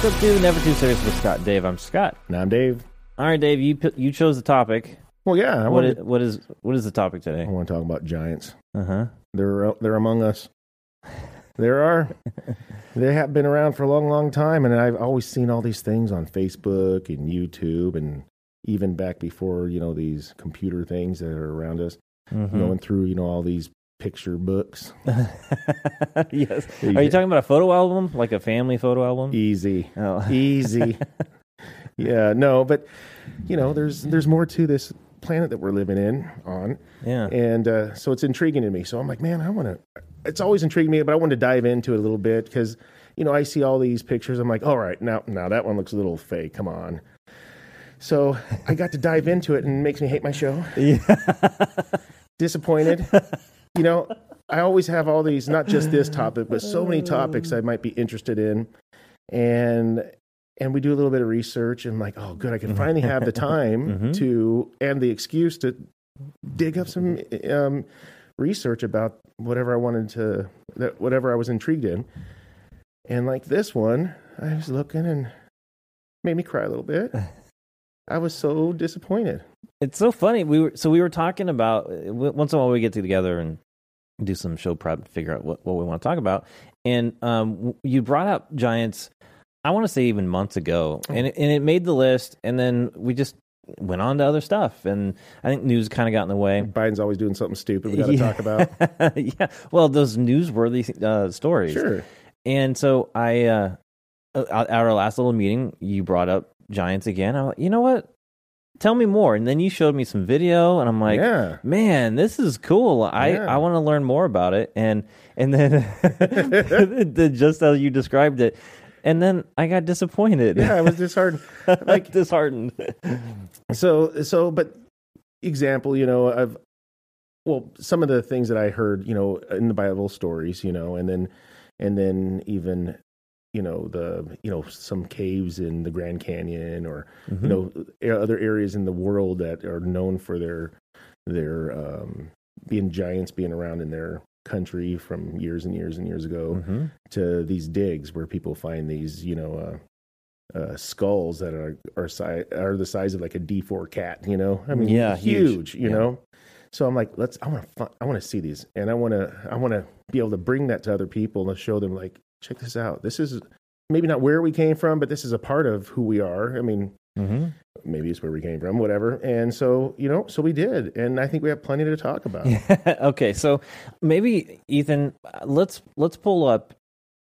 Welcome to Never Too Serious with Scott Dave. I'm Scott. Now I'm Dave. All right, Dave, you p- you chose the topic. Well, yeah, I What want is, what is what is the topic today? I want to talk about giants. Uh huh. They're they're among us. There are. they have been around for a long, long time, and I've always seen all these things on Facebook and YouTube, and even back before you know these computer things that are around us. Mm-hmm. Going through you know all these picture books. yes. Are you talking about a photo album, like a family photo album? Easy, Oh. easy. yeah, no, but you know, there's there's more to this planet that we're living in on. yeah. and uh, so it's intriguing to me. So I'm like, man, I want to. It's always intrigued me, but I want to dive into it a little bit because you know I see all these pictures. I'm like, all right, now now that one looks a little fake. Come on. So I got to dive into it, and it makes me hate my show. Yeah. Disappointed. You know, I always have all these, not just this topic, but so many topics I might be interested in, and and we do a little bit of research, and like, oh, good, I can finally have the time Mhm. to and the excuse to dig up some um, research about whatever I wanted to, that whatever I was intrigued in, and like this one, I was looking and made me cry a little bit. I was so disappointed. It's so funny. We were so we were talking about once in a while we get together and do some show prep, to figure out what, what we want to talk about. And um, you brought up Giants. I want to say even months ago, and it, and it made the list. And then we just went on to other stuff. And I think news kind of got in the way. Biden's always doing something stupid. We got to Yeah. talk about. yeah. Well, those newsworthy uh, stories. Sure. And so I, uh, at our last little meeting, you brought up Giants again. I'm like, you know what? Tell me more. And then you showed me some video, and I'm like, yeah. man, this is cool. I, Yeah. I want to learn more about it. And and then the- just as you described it, and then I got disappointed. Yeah, I was disheartened. like disheartened. So, so, but example, you know, I've, well, some of the things that I heard, you know, in the Bible stories, you know, and then, and then even, you know, the, you know, some caves in the Grand Canyon or, Mhm. you know, other areas in the world that are known for their, their, um, being giants being around in their country from years and years and years ago. Mhm. to these digs where people find these, you know, uh, uh, skulls that are are, si- are the size of like a D four cat. You know, I mean, Yeah, huge. huge. You Yeah. know, so I'm like, let's. I want to. I want to see these, and I want to. I want to be able to bring that to other people and show them, like, check this out. This is maybe not where we came from, but this is a part of who we are. I mean, Mhm. maybe it's where we came from, whatever. And so, you know, so we did, and I think we have plenty to talk about. okay, so maybe Ethan, let's let's pull up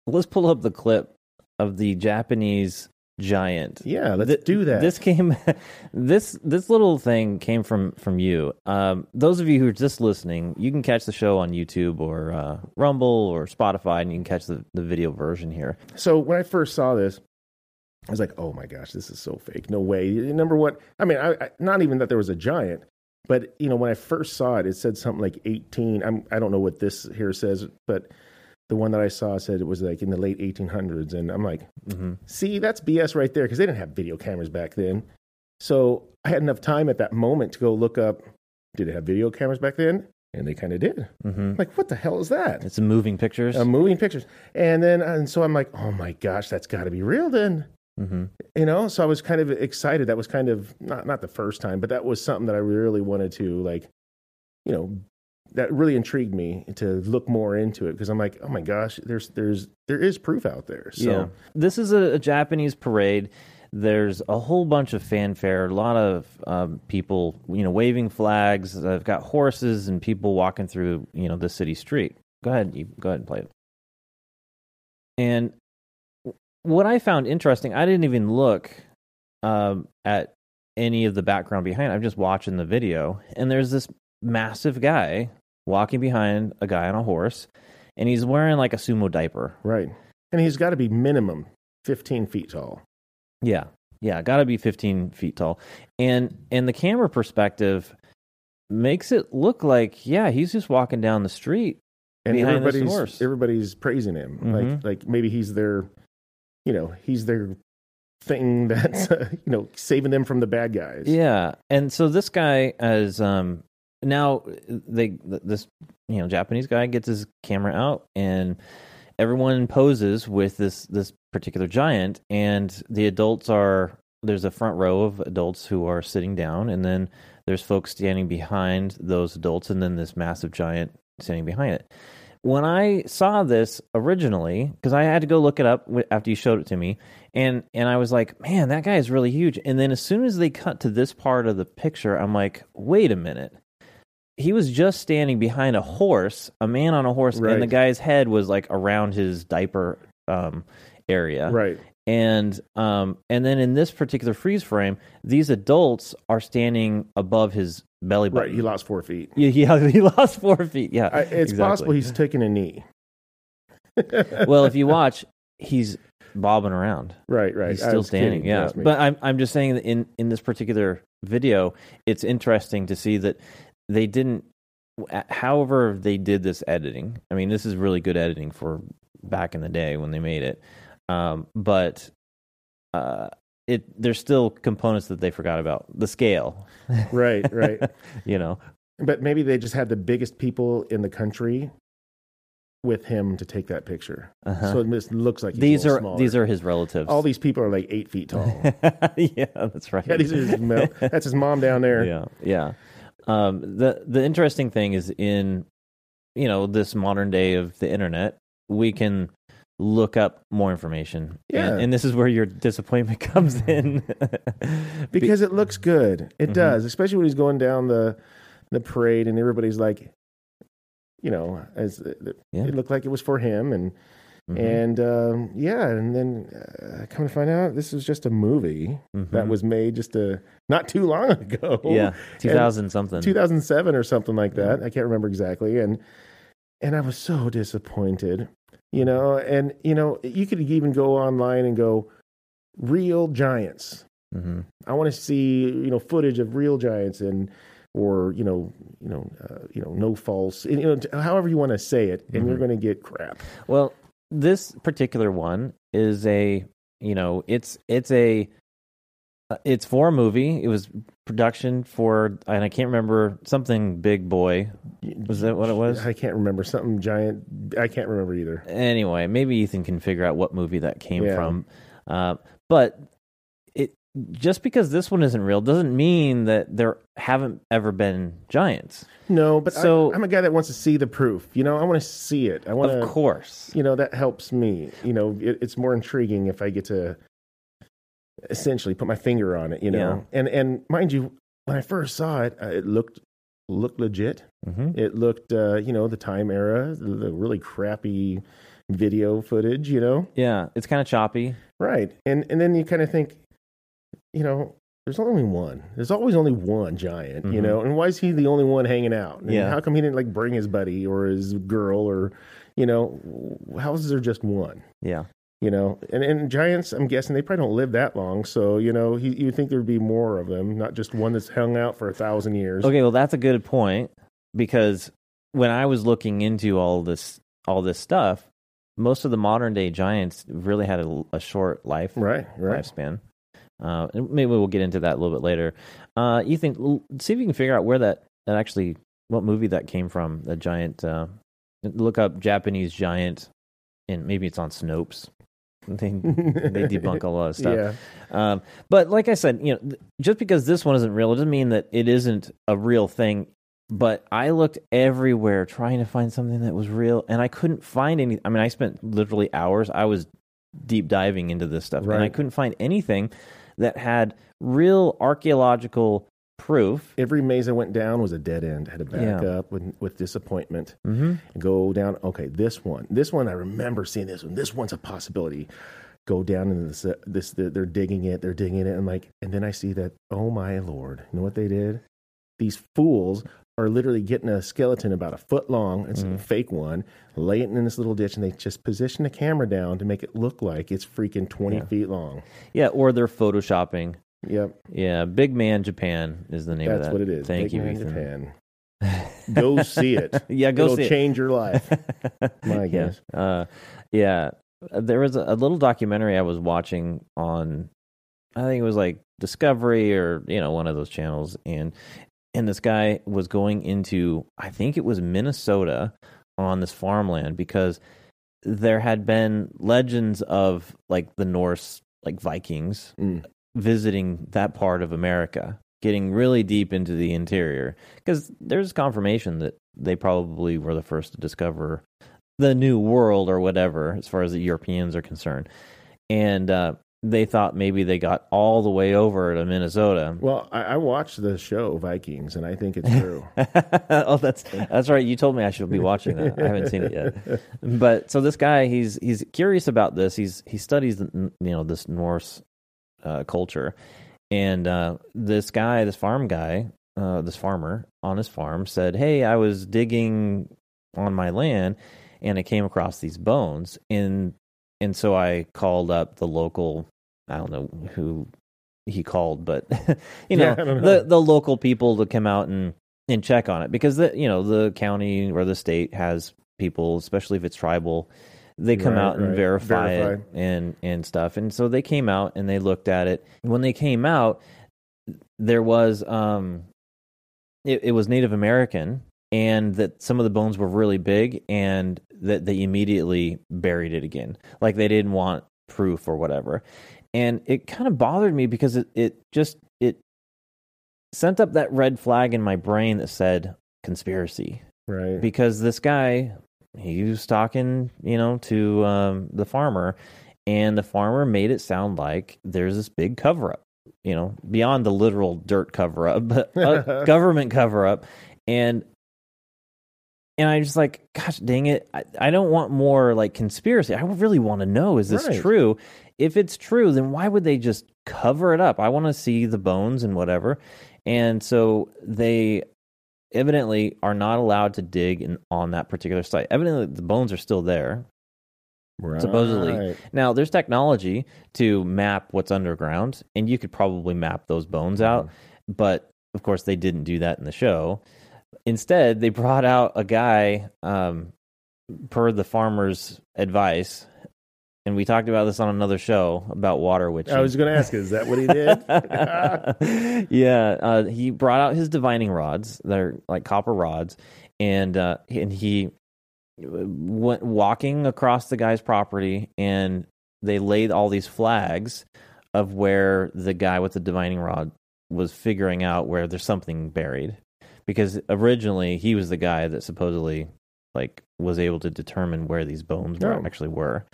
let's pull up the clip of the Japanese giant. Yeah, let's Th- do that. This came, this this little thing came from from you. Um, those of you who are just listening, you can catch the show on YouTube or uh, Rumble or Spotify, and you can catch the, the video version here. So when I first saw this, I was like, "Oh my gosh, this is so fake! No way!" Number one, I mean, I, I, not even that there was a giant, but you know, when I first saw it, it said something like eighteen. I'm, I don't know what this here says, but the one that I saw said it was like in the late 1800s, and I'm like, Mm-hmm. "See, that's BS right there," because they didn't have video cameras back then. So I had enough time at that moment to go look up, did it have video cameras back then? And they kind of did. Mm-hmm. Like, what the hell is that? It's moving pictures. uh, moving pictures. And then, and so I'm like, oh my gosh, that's got to be real then. mm-hmm. You know, so I was kind of excited. That was kind of not not the first time, but that was something that I really wanted to like, you know, that really intrigued me to look more into it because I'm like, oh my gosh, there's there's there is proof out there. So yeah, this is a, a Japanese parade. There's a whole bunch of fanfare, a lot of um, people, you know, waving flags. I've got horses and people walking through, you know, the city street. Go ahead, you go ahead and play it. And what I found interesting, I didn't even look um, at any of the background behind. I'm just watching the video, and there's this massive guy walking behind a guy on a horse, and he's wearing like a sumo diaper. right, and he's got to be minimum 15 feet tall. Yeah. Yeah, got to be 15 feet tall. And and the camera perspective makes it look like yeah, he's just walking down the street. and everybody's everybody's praising him Mhm. like like maybe he's their you know he's their thing that's uh, you know saving them from the bad guys Yeah. And so this guy is um now they this you know Japanese guy gets his camera out and everyone poses with this this particular giant, and the adults are there's a front row of adults who are sitting down, and then there's folks standing behind those adults, and then this massive giant standing behind it. When I saw this originally, because I had to go look it up after you showed it to me, and and I was like, man, that guy is really huge. And then as soon as they cut to this part of the picture, I'm like, wait a minute. He was just standing behind a horse, a man on a horse, and the guy's head was like around his diaper um, area Right. and um and then in this particular freeze frame these adults are standing above his belly button. Right. He lost four feet. yeah he, he lost four feet yeah I, it's exactly. possible he's taking a knee. well if you watch he's bobbing around right, right. he's still standing kidding, yeah but i'm i'm just saying that in in this particular video it's interesting to see that they didn't however they did this editing i mean this is really good editing for back in the day when they made it um but uh it there's still components that they forgot about the scale right, right. you know But maybe they just had the biggest people in the country with him to take that picture. uh-huh. So it looks like he's these are smaller. these are his relatives all these people are like eight feet tall. yeah that's right yeah, these are his mel- that's his mom down there. Yeah, yeah. Um, the the interesting thing is in you know this modern day of the internet, we can look up more information. Yeah. and, and this is where your disappointment comes in. because it looks good. It Mhm. does, especially when he's going down the the parade and everybody's like, you know, as it Yeah. looked like it was for him, and Mhm, and um, yeah, and then uh, come to find out, this was just a movie that mhm. was made just a not too long ago. yeah, two thousand something. 2007 or something like that. I can't remember exactly. And and I was so disappointed, you know. And you know, you could even go online and go real giants. hmm I want to see you know footage of real giants and or you know you know uh, you know no false you know however you want to say it, and you're Mhm. going to get crap. Well, this particular one is a you know it's it's a uh, it's for a movie. It was production for and I can't remember something big boy. Was that what it was? I can't remember something giant. I can't remember either. anyway, maybe Ethan can figure out what movie that came Yeah. from. Uh, but just because this one isn't real doesn't mean that there haven't ever been giants. No, but So- I, I'm a guy that wants to see the proof. You know, I want to see it. I want Of course. you know that helps me you know it, it's more intriguing if i get to essentially put my finger on it you know and and mind you when i first saw it uh, it looked looked legit hmm it looked uh you know the time era the, the really crappy video footage you know Yeah, it's kind of choppy. right and and then you kind of think you know there's only one there's always only one giant you Mhm. know and why is he the only one hanging out and Yeah. how come he didn't like bring his buddy or his girl or you know how is there just one Yeah. you know and, and giants i'm guessing they probably don't live that long so you know he, you think there'd be more of them not just one that's hung out for a thousand years Okay, well that's a good point because when I was looking into all this all this stuff, most of the modern day giants really had a, a short life right right lifespan. Uh, and maybe we'll get into that a little bit later. Uh, you think? See if you can figure out where that that actually what movie that came from. The giant. Uh, look up Japanese giant, and maybe it's on Snopes. They they debunk a lot of stuff. yeah Um, but like I said, you know, just because this one isn't real, it doesn't mean that it isn't a real thing. But I looked everywhere trying to find something that was real, and I couldn't find any. I mean, I spent literally hours. I was deep diving into this stuff, and I couldn't find anything that had real archaeological proof. every maze i went down was a dead end had to back Yeah. up with, with disappointment Mm-hmm. and go down okay this one this one i remember seeing this one this one's a possibility go down into this, uh, this they're digging it they're digging it and like and then i see that oh my lord you know what they did these fools are literally getting a skeleton about a foot long it's a Mhm. fake one lay it in this little ditch and they just position the camera down to make it look like it's freaking 20 Yeah. feet long Yeah, or they're photoshopping. yep Yeah, Big Man Japan is the name of that. that's that. what it is Thank Big you, Man Ethan. Japan go see it yeah, go it'll see it. change your life My yeah. goodness. Uh, yeah. There was a, a little documentary I was watching on, I think it was like Discovery or you know one of those channels, and and this guy was going into, I think it was Minnesota, on this farmland because there had been legends of like the Norse, like Vikings, Mm. visiting that part of America, getting really deep into the interior, because there's confirmation that they probably were the first to discover the new world or whatever, as far as the Europeans are concerned. And uh, they thought maybe they got all the way over to Minnesota. Well, I, I watched the show Vikings, and I think it's true. oh, that's that's right. You told me I should be watching that. I haven't seen it yet. But so this guy, he's he's curious about this. He's he studies you know this Norse uh, culture, and uh, this guy, this farm guy, uh, this farmer on his farm said, "Hey, I was digging on my land, and I came across these bones, and and so I called up the local. I don't know who." He called, but you know, Yeah, know. the the local people to come out and and check on it because the you know the county or the state has people, especially if it's tribal, they come Right, out and right. verify, it and and stuff. And so they came out and they looked at it. When they came out, there was um, it, it was Native American, and that some of the bones were really big, and that they immediately buried it again, like they didn't want proof or whatever. And it kind of bothered me because it it just it sent up that red flag in my brain that said conspiracy right. because this guy he was talking you know to um, the farmer and the farmer made it sound like there's this big cover up you know beyond the literal dirt cover up but a government cover up and and i just like gosh dang it I, I don't want more like conspiracy i really want to know is this Right. true if it's true then why would they just cover it up i want to see the bones and whatever and so they evidently are not allowed to dig in, on that particular site. Evidently, the bones are still there. supposedly. Now, there's technology to map what's underground, and you could probably map those bones out. But of course, they didn't do that in the show. Instead, they brought out a guy, um, per the farmer's advice, and we talked about this on another show about water witching. I was going to ask, is that what he did? yeah, uh, he brought out his divining rods. They're like copper rods, and uh, and he went walking across the guy's property, and they laid all these flags of where the guy with the divining rod was figuring out where there's something buried, because originally he was the guy that supposedly like was able to determine where these bones were, Oh. actually were,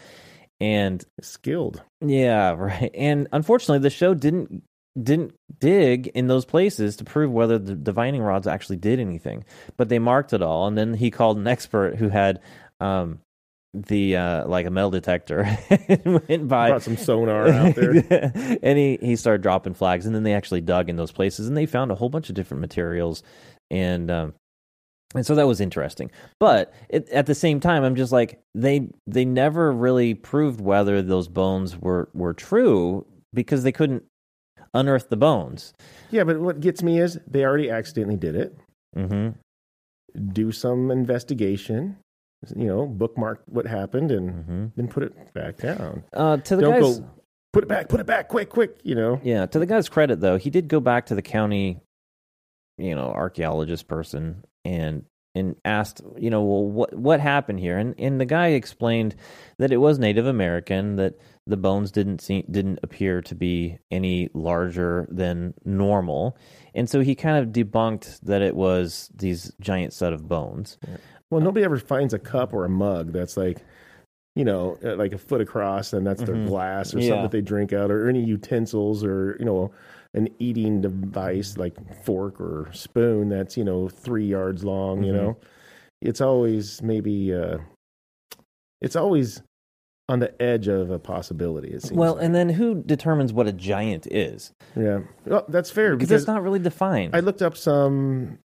and Skilled. yeah, right. And unfortunately, the show didn't didn't dig in those places to prove whether the divining rods actually did anything. But they marked it all, and then he called an expert who had um, the uh, like a metal detector and went by. Brought some sonar out there. and he, he started dropping flags, and then they actually dug in those places, and they found a whole bunch of different materials, and um, and so that was interesting. But it, at the same time, I'm just like they they never really proved whether those bones were were true because they couldn't unearth the bones. Yeah, but what gets me is they already accidentally did it. hmm Do some investigation, you know, bookmark what happened and hmm then put it back down. Uh, to the Don't guys, go, put it back, put it back, quick, quick, you know. yeah, to the guy's credit though, he did go back to the county, you know, archaeologist person and and asked, you know, well, what what happened here? And and the guy explained that it was Native American, that the bones didn't seem didn't appear to be any larger than normal, and so he kind of debunked that it was these giant set of bones. Well, nobody ever finds a cup or a mug that's like, you know, uh, like a foot across, and that's their Mhm. glass or Yeah. something that they drink out, or any utensils, or you know, an eating device like fork or spoon that's you know three yards long. You Mhm. know, it's always maybe, uh, it's always on the edge of a possibility. It seems. Well, like. and then who determines what a giant is? yeah, well, that's fair Because because it's not really defined. I looked up some,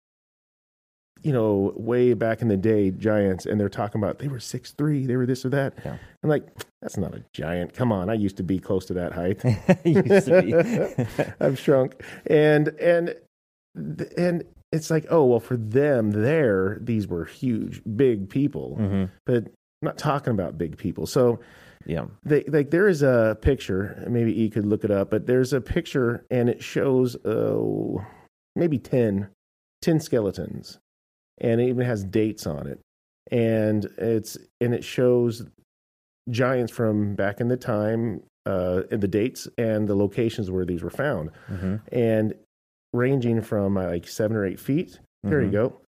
you know, way back in the day, giants, and they're talking about they were six three, they were this or that. Yeah. I'm like, that's not a giant. Come on, I used to be close to that height. used to be. I've shrunk, and and and it's like, oh well, for them, there these were huge, big people, hmm but I'm not talking about big people. So Yeah. they like there is a picture maybe e could look it up but there's a picture and it shows uh, maybe 10 10 skeletons and it even has dates on it and it's and it shows giants from back in the time, uh, and the dates and the locations where these were found, hmm and ranging from uh, like seven or eight feet. There you Mhm. go,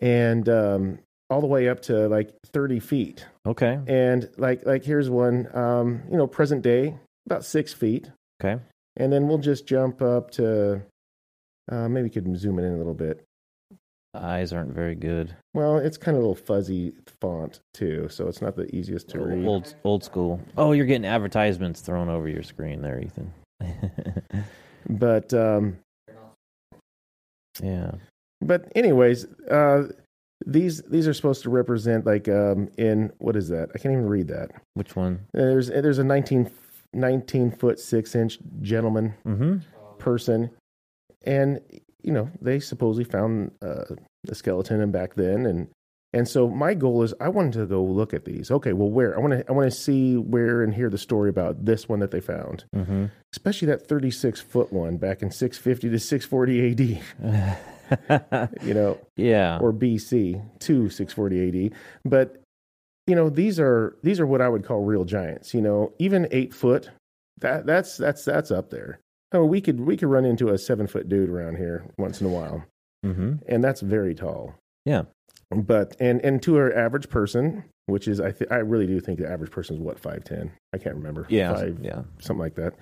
and um, all the way up to like thirty feet. Okay. And like like here's one, um, you know, present day about six feet, Okay. and then we'll just jump up to uh, maybe we could zoom it in a little bit. Eyes aren't very good. Well, it's kind of a little fuzzy font too, so it's not the easiest to read. Old old school. Oh, you're getting advertisements thrown over your screen there, Ethan. But um, yeah. but anyways, uh, these these are supposed to represent like um, in what is that? I can't even read that. Which one? There's there's a 19, 19 foot six inch gentleman Mm-hmm. person, and you know they supposedly found uh, the skeleton and back then, and and so my goal is I wanted to go look at these. Okay, well where I want to I want to see where and hear the story about this one that they found, Mm-hmm. especially that thirty six foot one back in six fifty to six forty A.D. You know, yeah. or BC to 640 AD. But you know, these are these are what I would call real giants. You know, even eight foot, that that's that's that's up there. Mean, we could we could run into a seven foot dude around here once in a while, mm-hmm. and that's very tall. Yeah. But and and to our average person, which is I th- I really do think the average person is what five ten. I can't remember. Yeah. five Yeah. something like that.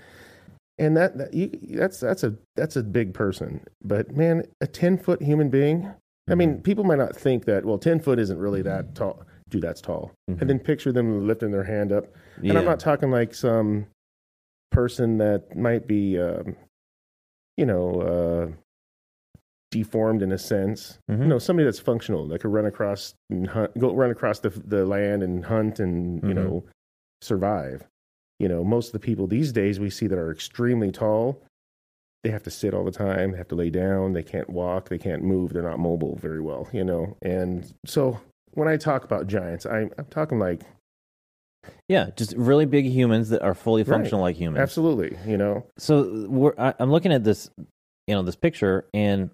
And that, that you, that's that's a that's a big person, but man, a ten foot human being. I mean, Mm-hmm. people might not think that. Well, ten foot isn't really that tall. Dude, that's tall. Mhm. And then picture them lifting their hand up. yeah. And I'm not talking like some person that might be, um, you know, uh, deformed in a sense. Mhm. You know, somebody that's functional that could run across and hunt, go run across the the land and hunt and you Mhm. know survive. You know, most of the people these days we see that are extremely tall, they have to sit all the time. They have to lay down. They can't walk. They can't move. They're not mobile very well. You know, and so when I talk about giants, I'm, I'm talking like Yeah, just really big humans that are fully Right. functional like humans. absolutely. You know, So we're, I, I'm looking at this, you know, this picture, and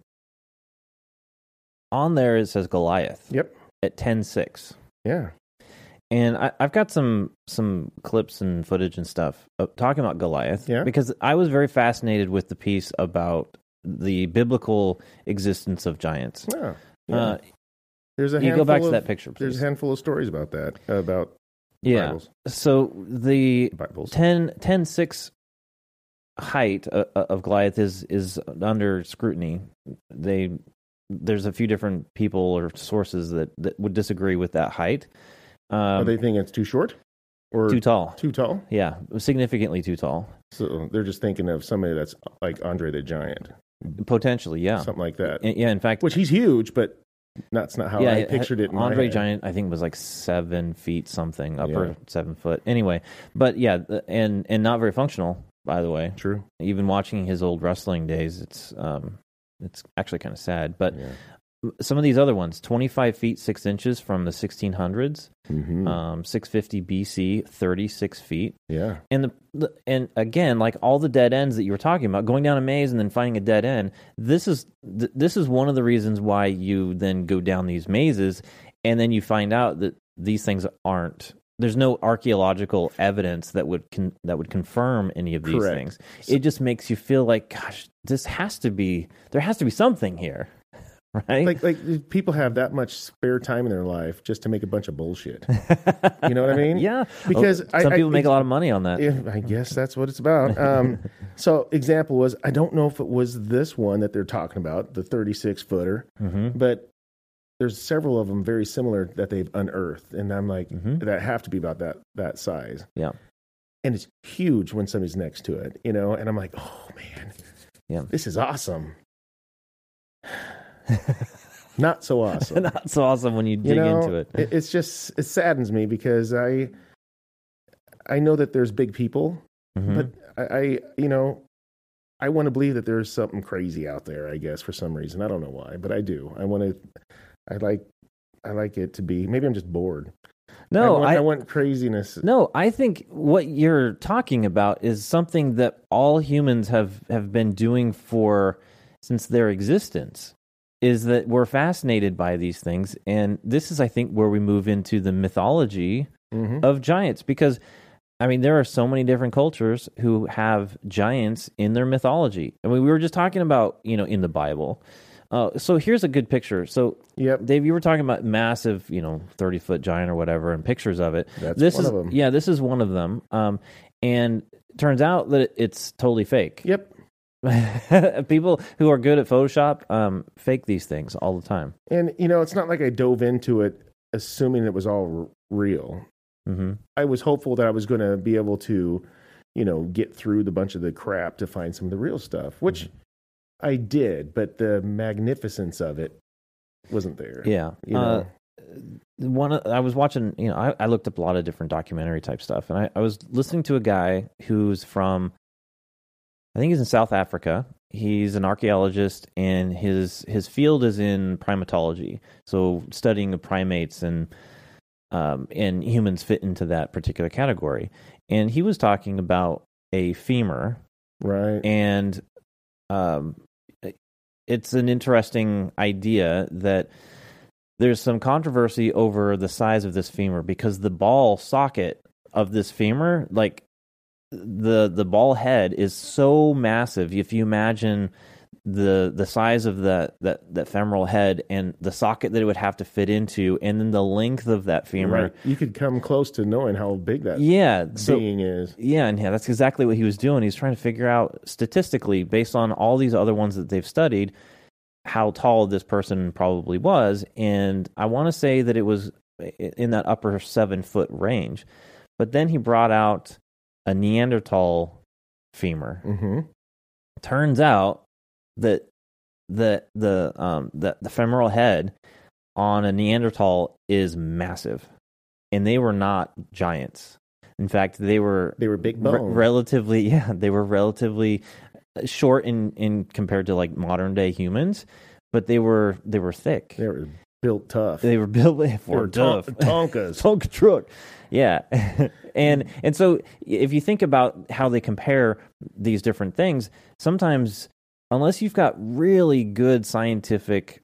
on there it says Goliath. Yep. At ten six, yeah, and I, I've got some some clips and footage and stuff of talking about Goliath. Yeah. Because I was very fascinated with the piece about the biblical existence of giants. yeah. yeah. Uh, there's a you go handful back to that picture, There's a handful of stories about that about yeah. Bibles. So the Bibles. 10, 10 6 height uh, uh, of Goliath is is under scrutiny. They there's a few different people or sources that, that would disagree with that height. Are Um, they thinking it's too short or too tall? too tall? Yeah, significantly too tall. So they're just thinking of somebody that's like Andre the Giant, Potentially, yeah, something like that. And- yeah. In fact, Which he's huge, but that's not how yeah, I pictured it. In my Andre. Giant, I think, was like seven feet something, upper Yeah. seven foot. Anyway, but yeah, and and not very functional, by the way. True. Even watching his old wrestling days, it's um, it's actually kind of sad. But Yeah. Some of these other ones 25 feet 6 inches from the 1600s Mhm. um, 650 bc 36 feet yeah. and the, and again like all the dead ends that you were talking about going down a maze and then finding a dead end this is th- this is one of the reasons why you then go down these mazes and then you find out that these things aren't there's no archaeological evidence that would con- that would confirm any of these Correct. things it just makes you feel like gosh this has to be there has to be something here right Like like people have that much spare time in their life just to make a bunch of bullshit. You know what I mean? yeah Because Oh, I- some I- people make a lot of money on that Yeah, I guess that's what it's about. Um, so, example was I don't know if it was this one that they're talking about, the 36 footer, hmm but there's several of them very similar that they've unearthed, and I'm like Mhm. that have to be about that that size. Yeah. and it's huge when somebody's next to it, you know. And I'm like, oh man, Yeah. this is awesome. Not so awesome. not so awesome when you dig you know, into it It's just it saddens me because I I know that there's big people, Mhm. but I, I you know I want to believe that there's something crazy out there. I guess for some reason I don't know why, but I do. I want to. I like. I like it to be. Maybe I'm just bored. no I want, I, I want craziness. No, I think what you're talking about is something that all humans have have been doing for since their existence. Is that we're fascinated by these things, and this is, I think, where we move into the mythology Mhm. of giants because. I mean, there are so many different cultures who have giants in their mythology. I mean, we were just talking about, you know, in the Bible. Uh, so here's a good picture. So Yep. Dave, you were talking about massive, you know, thirty foot giant or whatever, and pictures of it. That's this one is of 'em. yeah, this is one of them. Um, and turns out that it's totally fake. Yep. People who are good at Photoshop um, fake these things all the time. And you know, it's not like I dove into it assuming it was all r- real. hmm I was hopeful that I was going to be able to, you know, get through the bunch of the crap to find some of the real stuff, which Mm-hmm. I did, but the magnificence of it wasn't there. Yeah, You know, uh, one I was watching. You know, I, I looked up a lot of different documentary type stuff, and I, I was listening to a guy who's from, I think he's in South Africa. He's an archaeologist, and his his field is in primatology, so studying the primates and um, and humans fit into that particular category. And he was talking about a femur right. and um, it's an interesting idea that there's some controversy over the size of this femur because the ball socket of this femur, like the the ball head, is so massive. If you imagine the the size of that that that femoral head and the socket that it would have to fit into, and then the length of that femur, right. You could come close to knowing how big that yeah. So being is. yeah, and yeah, that's exactly what he was doing. He's trying to figure out statistically, based on all these other ones that they've studied, how tall this person probably was. And I want to say that it was in that upper seven foot range. But then he brought out a Neanderthal femur. hmm Turns out that the the um the, the femoral head on a Neanderthal is massive, and they were not giants. In fact, they were They were big re- bones. relatively yeah they were relatively short in in compared to like modern day humans but they were they were thick they were built tough. they were built for ton- tough Tonkas. Tonka truck yeah and and so if you think about how they compare these different things sometimes unless you've got really good scientific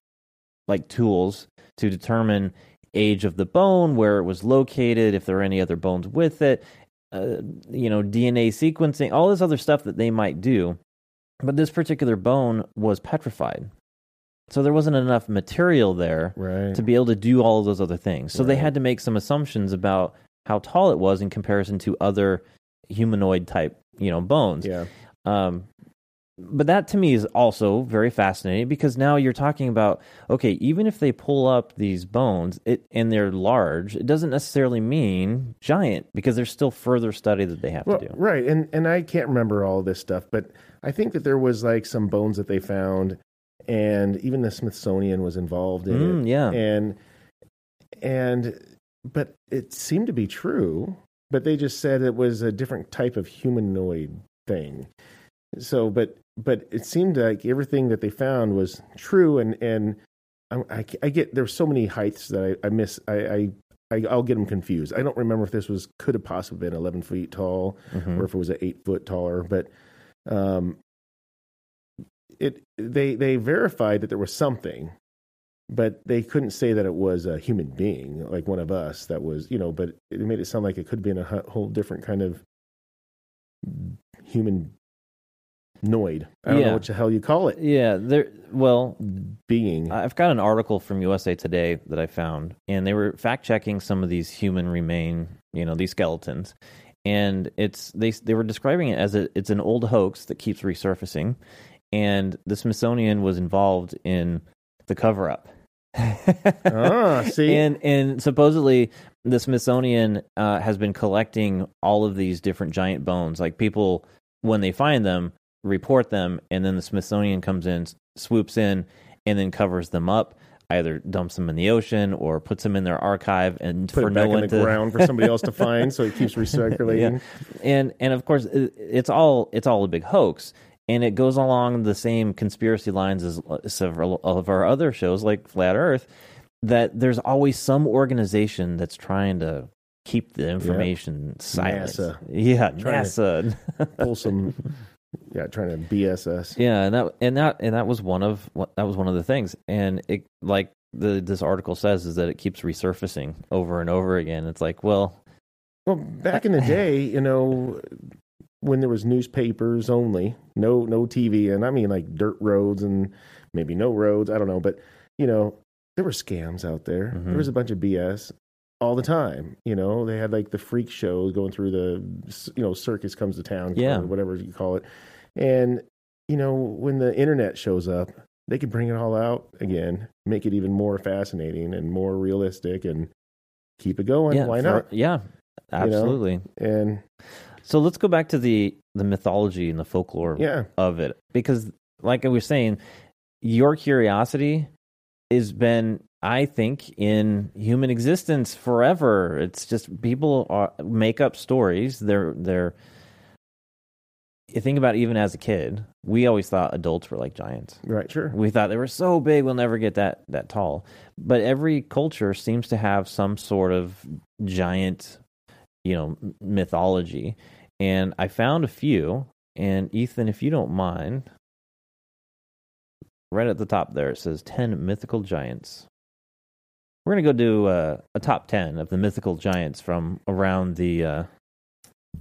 like tools to determine age of the bone where it was located if there are any other bones with it uh, you know dna sequencing all this other stuff that they might do but this particular bone was petrified so there wasn't enough material there right. to be able to do all of those other things. So they had to make some assumptions about how tall it was in comparison to other humanoid type, you know, bones. yeah. Um, but that to me is also very fascinating because now you're talking about okay, even if they pull up these bones it, and they're large, it doesn't necessarily mean giant because there's still further study that they have Well, to do. right, and and I can't remember all this stuff, but I think that there was like some bones that they found, and even the Smithsonian was involved in Mm, it, yeah. and and but it seemed to be true, but they just said it was a different type of humanoid thing. So, but but it seemed like everything that they found was true, and and I, I, I get there's so many heights that I, I miss. I, I I, I'll get them confused. I don't remember if this was could have possibly been 11 feet tall Mhm. or if it was an eight foot taller, but um, it they they verified that there was something, but they couldn't say that it was a human being like one of us. That was you know, but it made it sound like it could have been a whole different kind of human noid. I don't Yeah. know what the hell you call it. Yeah, there. Well, Being. I've got an article from USA Today that I found, and they were fact checking some of these human remain, you know, these skeletons, and it's they they were describing it as a it's an old hoax that keeps resurfacing, and the Smithsonian was involved in the cover up. Ah, see, and and supposedly the Smithsonian uh, has been collecting all of these different giant bones. Like people, when they find them, report them, and then the Smithsonian comes in, swoops in, and then covers them up. Either dumps them in the ocean or puts them in their archive, and put for it no back one in the to ground for somebody else to find, so it keeps recirculating. and and of course it's all it's all a big hoax and it goes along the same conspiracy lines as several of our other shows like flat earth that there's always some organization that's trying to keep the information silent NASA. yeah Trying to- nasa Pull some Yeah, trying to BS us. Yeah, and that and that and that was one of what that was one of the things. And it like the this article says is that it keeps resurfacing over and over again. It's like, well, Well, back in the day, you know, when there was newspapers only, no no TV, and I mean like dirt roads and maybe no roads, I don't know, but you know, there were scams out there. Mhm. There was a bunch of BS all the time. You know, they had like the freak shows going through the you know circus comes to town, Yeah. or whatever you call it, and you know when the internet shows up. They could bring it all out again, make it even more fascinating and more realistic, and keep it going. yeah, Why for- not? Yeah, know? absolutely. And So let's go back to the the mythology and the folklore yeah, of it. Because like i was saying your curiosity has been i think in human existence forever. It's just people are, make up stories. They're they're you think about it, even as a kid we always thought adults were like giants. Right, sure. we thought they were so big we'll never get that that tall. But every culture seems to have some sort of giant you know mythology and i found a few and ethan if you don't mind right at the top there it says 10 mythical giants we're going to go do uh, a top 10 of the mythical giants from around the uh,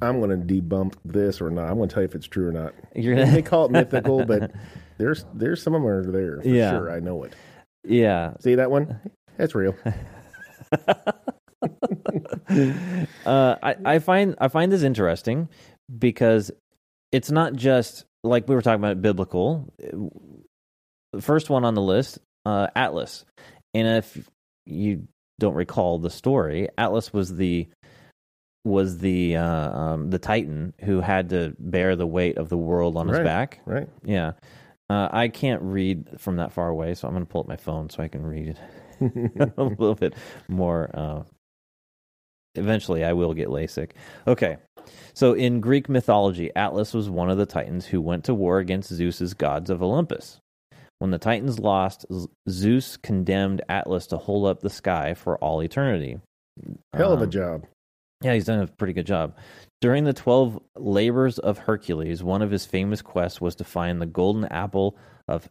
I'm going to debunk this or not. I'm going to tell you if it's true or not. you're They gonna call it mythical, but there's there's some of them are there for Yeah. sure. I know it. yeah See that one? That's real. uh, I, I find I find this interesting because it's not just like we were talking about biblical. The first one on the list, uh, Atlas, and if you don't recall the story, Atlas was the was the uh, um, the Titan who had to bear the weight of the world on his back. Right? Yeah. Uh, I can't read from that far away, so I'm going to pull up my phone so I can read it a little bit more. Uh, eventually, I will get LASIK. Okay. So, in Greek mythology, Atlas was one of the Titans who went to war against Zeus's gods of Olympus. When the Titans lost, Zeus condemned Atlas to hold up the sky for all eternity. Hell of a Um, job. yeah, he's done a pretty good job. During the 12 labors of Hercules, one of his famous quests was to find the golden apple of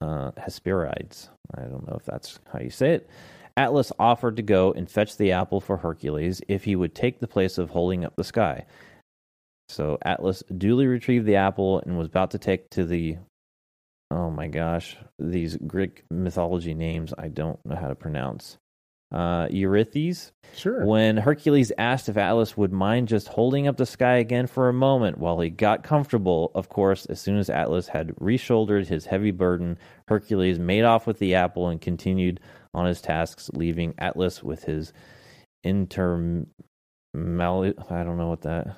uh, Hesperides. I don't know if that's how you say it. Atlas offered to go and fetch the apple for Hercules if he would take the place of holding up the sky. So Atlas duly retrieved the apple and was about to take to the. Oh my gosh, these Greek mythology names I don't know how to pronounce. Uh, Eurythes, Sure. when Hercules asked if Atlas would mind just holding up the sky again for a moment while he got comfortable, of course, as soon as Atlas had reshouldered his heavy burden, Hercules made off with the apple and continued on his tasks, leaving Atlas with his intermal. I don't know what that.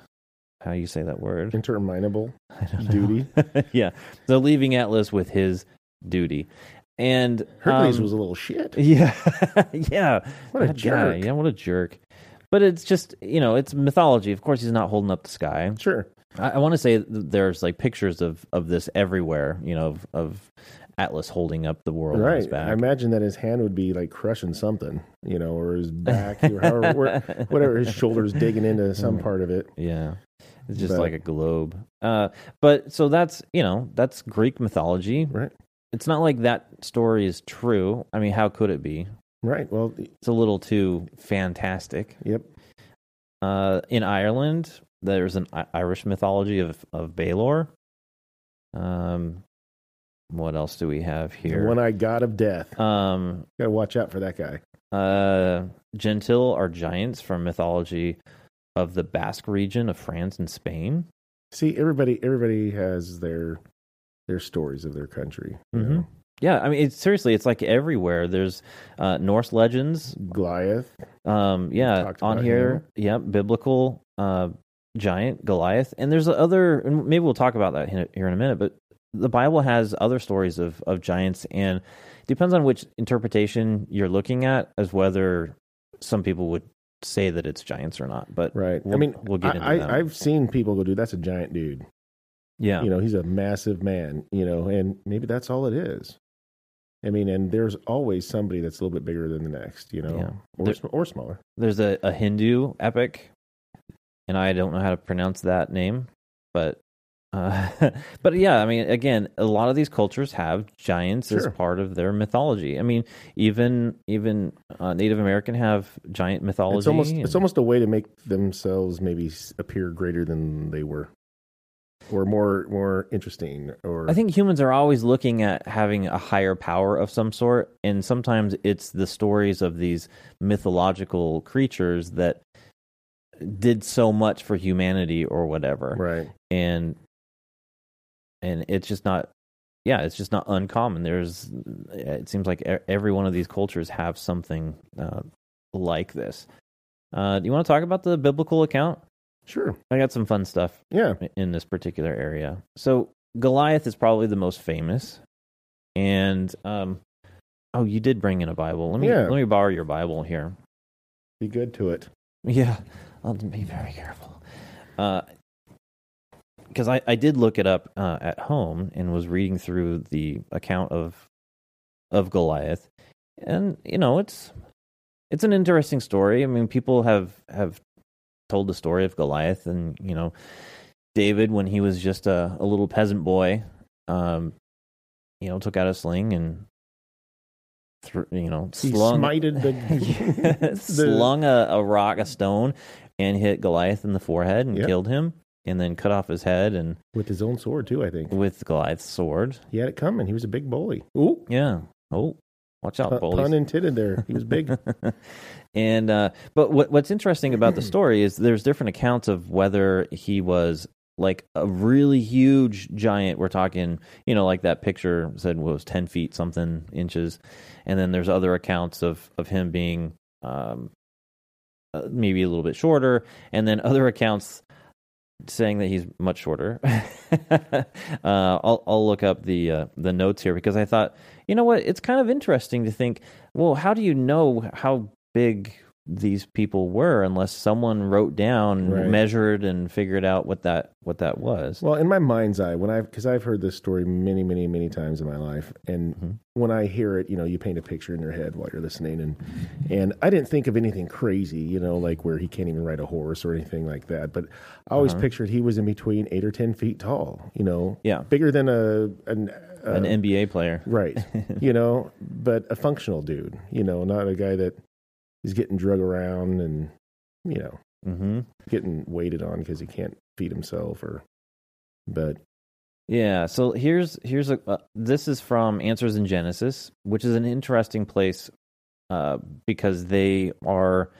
How you say that word? Interminable I don't know. duty. yeah. So leaving Atlas with his duty, and Hercules um, was a little shit. yeah, yeah. What a That guy, jerk. Yeah, what a jerk. But it's just you know, it's mythology. Of course, he's not holding up the sky. Sure. I, I want to say there's like pictures of of this everywhere. You know, of, of Atlas holding up the world on his Right. back. I imagine that his hand would be like crushing something, you know, or his back, or however, whatever his shoulders digging into some part of it. Yeah. It's just But- like a globe. Uh, but so that's you know that's Greek mythology. Right. It's not like that story is true. I mean, how could it be? Right. Well, It's a little too fantastic. yep. Uh, in Ireland, there's an I- Irish mythology of of Balor. Um, what else do we have here? one eyed god of death. Um, Got to watch out for that guy. uh, Jentil are giants from mythology of the Basque region of France and Spain. See, everybody, everybody has their their stories of their country. Mhm. Yeah, I mean, it's seriously, it's like everywhere. There's uh, Norse legends. Goliath. Um, yeah, on here. Yeah, biblical uh, giant Goliath, and there's other. And maybe we'll talk about that here in a minute. But the Bible has other stories of of giants, and it depends on which interpretation you're looking at, as whether some people would say that it's giants or not. But Right. I we'll- mean, we'll get into I, that. I, I've seen people go, dude, that's a giant dude. yeah, You know, he's a massive man, you know, and maybe that's all it is. I mean, and there's always somebody that's a little bit bigger than the next, you know, Yeah. or, There- or smaller. There's a, a Hindu epic, and I don't know how to pronounce that name, but Uh, but yeah, I mean, again, a lot of these cultures have giants as part of their mythology. I mean, even even uh, Native American have giant mythology. It's almost and- it's almost a way to make themselves maybe appear greater than they were, or more more interesting. Or I think humans are always looking at having a higher power of some sort, and sometimes it's the stories of these mythological creatures that did so much for humanity or whatever, right. and and it's just not. Yeah, it's just not uncommon. There's, it seems like every one of these cultures have something uh, like this. Uh, do you want to talk about the biblical account? Sure. I got some fun stuff Yeah. in this particular area. So Goliath is probably the most famous, and um, oh, you did bring in a Bible. Let me Yeah. let me borrow your Bible here. Be good to it. Yeah, I'll be very careful. Because I, I did look it up uh, at home and was reading through the account of of Goliath, and you know it's it's an interesting story. I mean, people have have told the story of Goliath, and you know David when he was just a, a little peasant boy, um, you know, took out a sling and. you know, slung smited the, the- slung a, a rock, a stone, and hit Goliath in the forehead and Yep. killed him, and then cut off his head and with his own sword too. I think with Goliath's sword. he had it coming. He was a big bully. Ooh, Yeah. Oh, watch out, pun, bullies. pun intended there. He was big. and uh, but what what's interesting about the story is there's different accounts of whether he was like a really huge giant. We're talking, you know, like that picture said was ten feet something inches, and then there's other accounts of of him being um, uh, maybe a little bit shorter, and then other accounts saying that he's much shorter. uh, I'll I'll look up the uh, the notes here because I thought, you know what, it's kind of interesting to think. Well, how do you know how big these people were unless someone wrote down, Right. measured, and figured out what that what that was? Well, in my mind's eye, when I because I've heard this story many, many, many times in my life, and Mhm. when I hear it, you know, you paint a picture in your head while you're listening, and and I didn't think of anything crazy, you know, like where he can't even ride a horse or anything like that. But I always Uh-huh. pictured he was in between eight or ten feet tall, you know, Yeah, bigger than a an, uh, an NBA player. right, you know, but a functional dude, you know, not a guy that is getting drug around and you know hmm getting waited on because he can't feed himself or. But Yeah. So here's here's a uh, this is from Answers in Genesis, which is an interesting place uh, because they are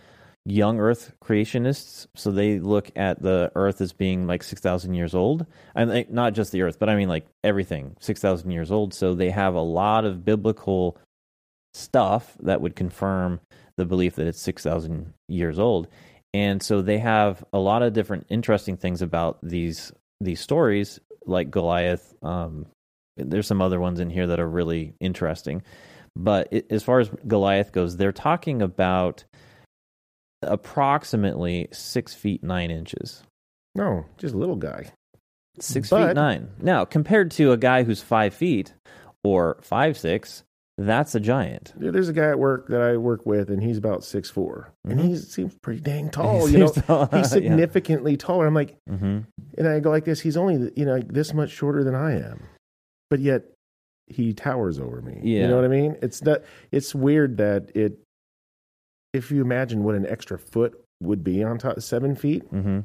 young Earth creationists. So they look at the Earth as being like six thousand years old, and like, not just the Earth, but I mean like everything six thousand years old. So they have a lot of biblical stuff that would confirm the belief that it's 6,000 years old. And so they have a lot of different interesting things about these these stories, like Goliath. Um, there's some other ones in here that are really interesting. But it, as far as Goliath goes, they're talking about approximately six feet nine inches. no, just a little guy. Six But- feet nine. Now, compared to a guy who's five feet or five six, that's a giant. Yeah, There's a guy at work that I work with, and he's about six four, and he seems pretty dang tall. You know, tall, he's yeah. significantly taller. I'm like, hmm and I go like this. He's only you know this much shorter than I am, but yet he towers over me. Yeah. You know what I mean? It's not. It's weird that it. If you imagine what an extra foot would be on top, seven feet, hmm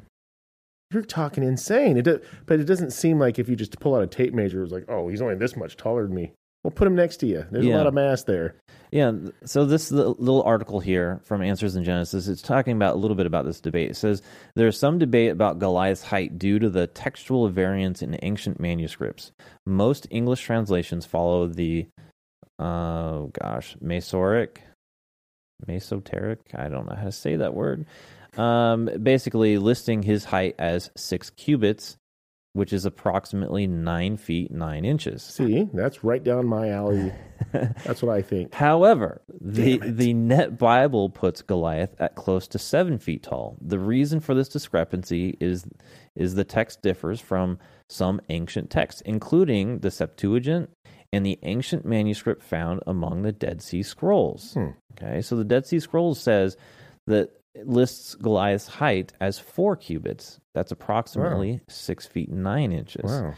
you're talking insane. It, do, but it doesn't seem like if you just pull out a tape measure, it's like, oh, he's only this much taller than me. Well, put them next to you. There's Yeah. a lot of mass there. Yeah. So this little article here from Answers in Genesis, it's talking about a little bit about this debate. It says there's some debate about Goliath's height due to the textual variance in ancient manuscripts. Most English translations follow the, uh, gosh, Masoric, Masoteric. I don't know how to say that word. Um, basically listing his height as six cubits, which is approximately nine feet nine inches. See, that's right down my alley. That's what I think. However, the the Net Bible puts Goliath at close to seven feet tall. The reason for this discrepancy is is the text differs from some ancient texts, including the Septuagint and the ancient manuscript found among the Dead Sea Scrolls. Hmm. Okay, so the Dead Sea Scrolls says that lists Goliath's height as four cubits. That's approximately six feet nine inches. Wow.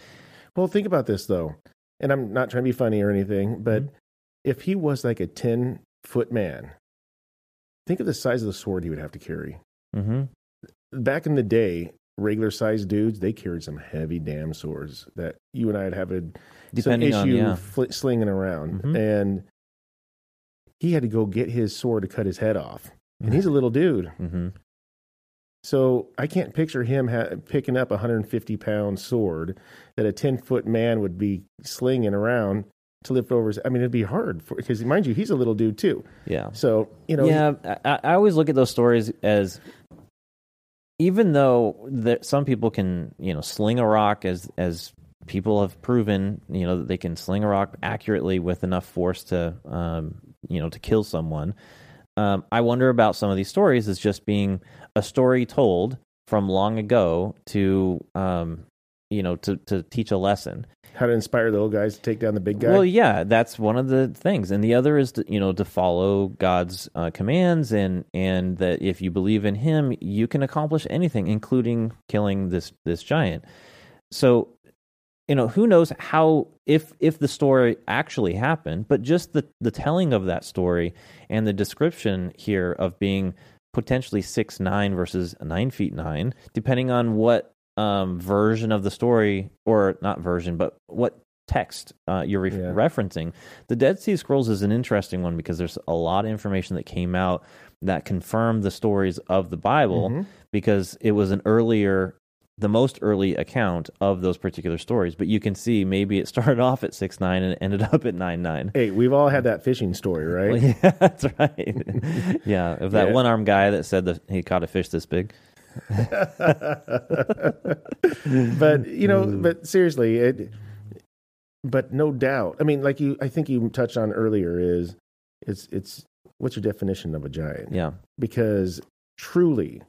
Well, think about this though, and I'm not trying to be funny or anything, but Mm-hmm. if he was like a ten foot man, think of the size of the sword he would have to carry. Mm-hmm. Back in the day, regular sized dudes they carried some heavy damn swords that you and I'd have a Depending some on issue yeah, fl- slinging around, Mhm. and he had to go get his sword to cut his head off, and he's a little dude. hmm So I can't picture him ha- picking up a 150 pound sword that a 10 foot man would be slinging around to lift over. His, I mean, it'd be hard because, mind you, he's a little dude too. yeah. So you know, yeah, I, I always look at those stories as, even though that some people can, you know, sling a rock as as people have proven, you know, that they can sling a rock accurately with enough force to, um, you know, to kill someone. Um, I wonder about some of these stories as just being a story told from long ago to, um, you know, to to teach a lesson. how to inspire the little guys to take down the big guy. Well, yeah, that's one of the things, and the other is to, you know to follow God's uh, commands, and and that if you believe in Him, you can accomplish anything, including killing this this giant. So, you know, who knows how if if the story actually happened, but just the the telling of that story and the description here of being potentially six nine versus nine feet nine, depending on what um, version of the story, or not version, but what text uh, you're re- Yeah. referencing. The Dead Sea Scrolls is an interesting one because there's a lot of information that came out that confirmed the stories of the Bible Mhm. because it was an earlier the most early account of those particular stories but you can see maybe it started off at 6 9 and ended up at 9 9 Hey, we've all had that fishing story, right? well, yeah that's right yeah of that Yeah. one armed guy that said that he caught a fish this big but you know, but seriously, it. But no doubt, I mean, like you, I think you touched on earlier is, it's it's what's your definition of a giant? yeah because truly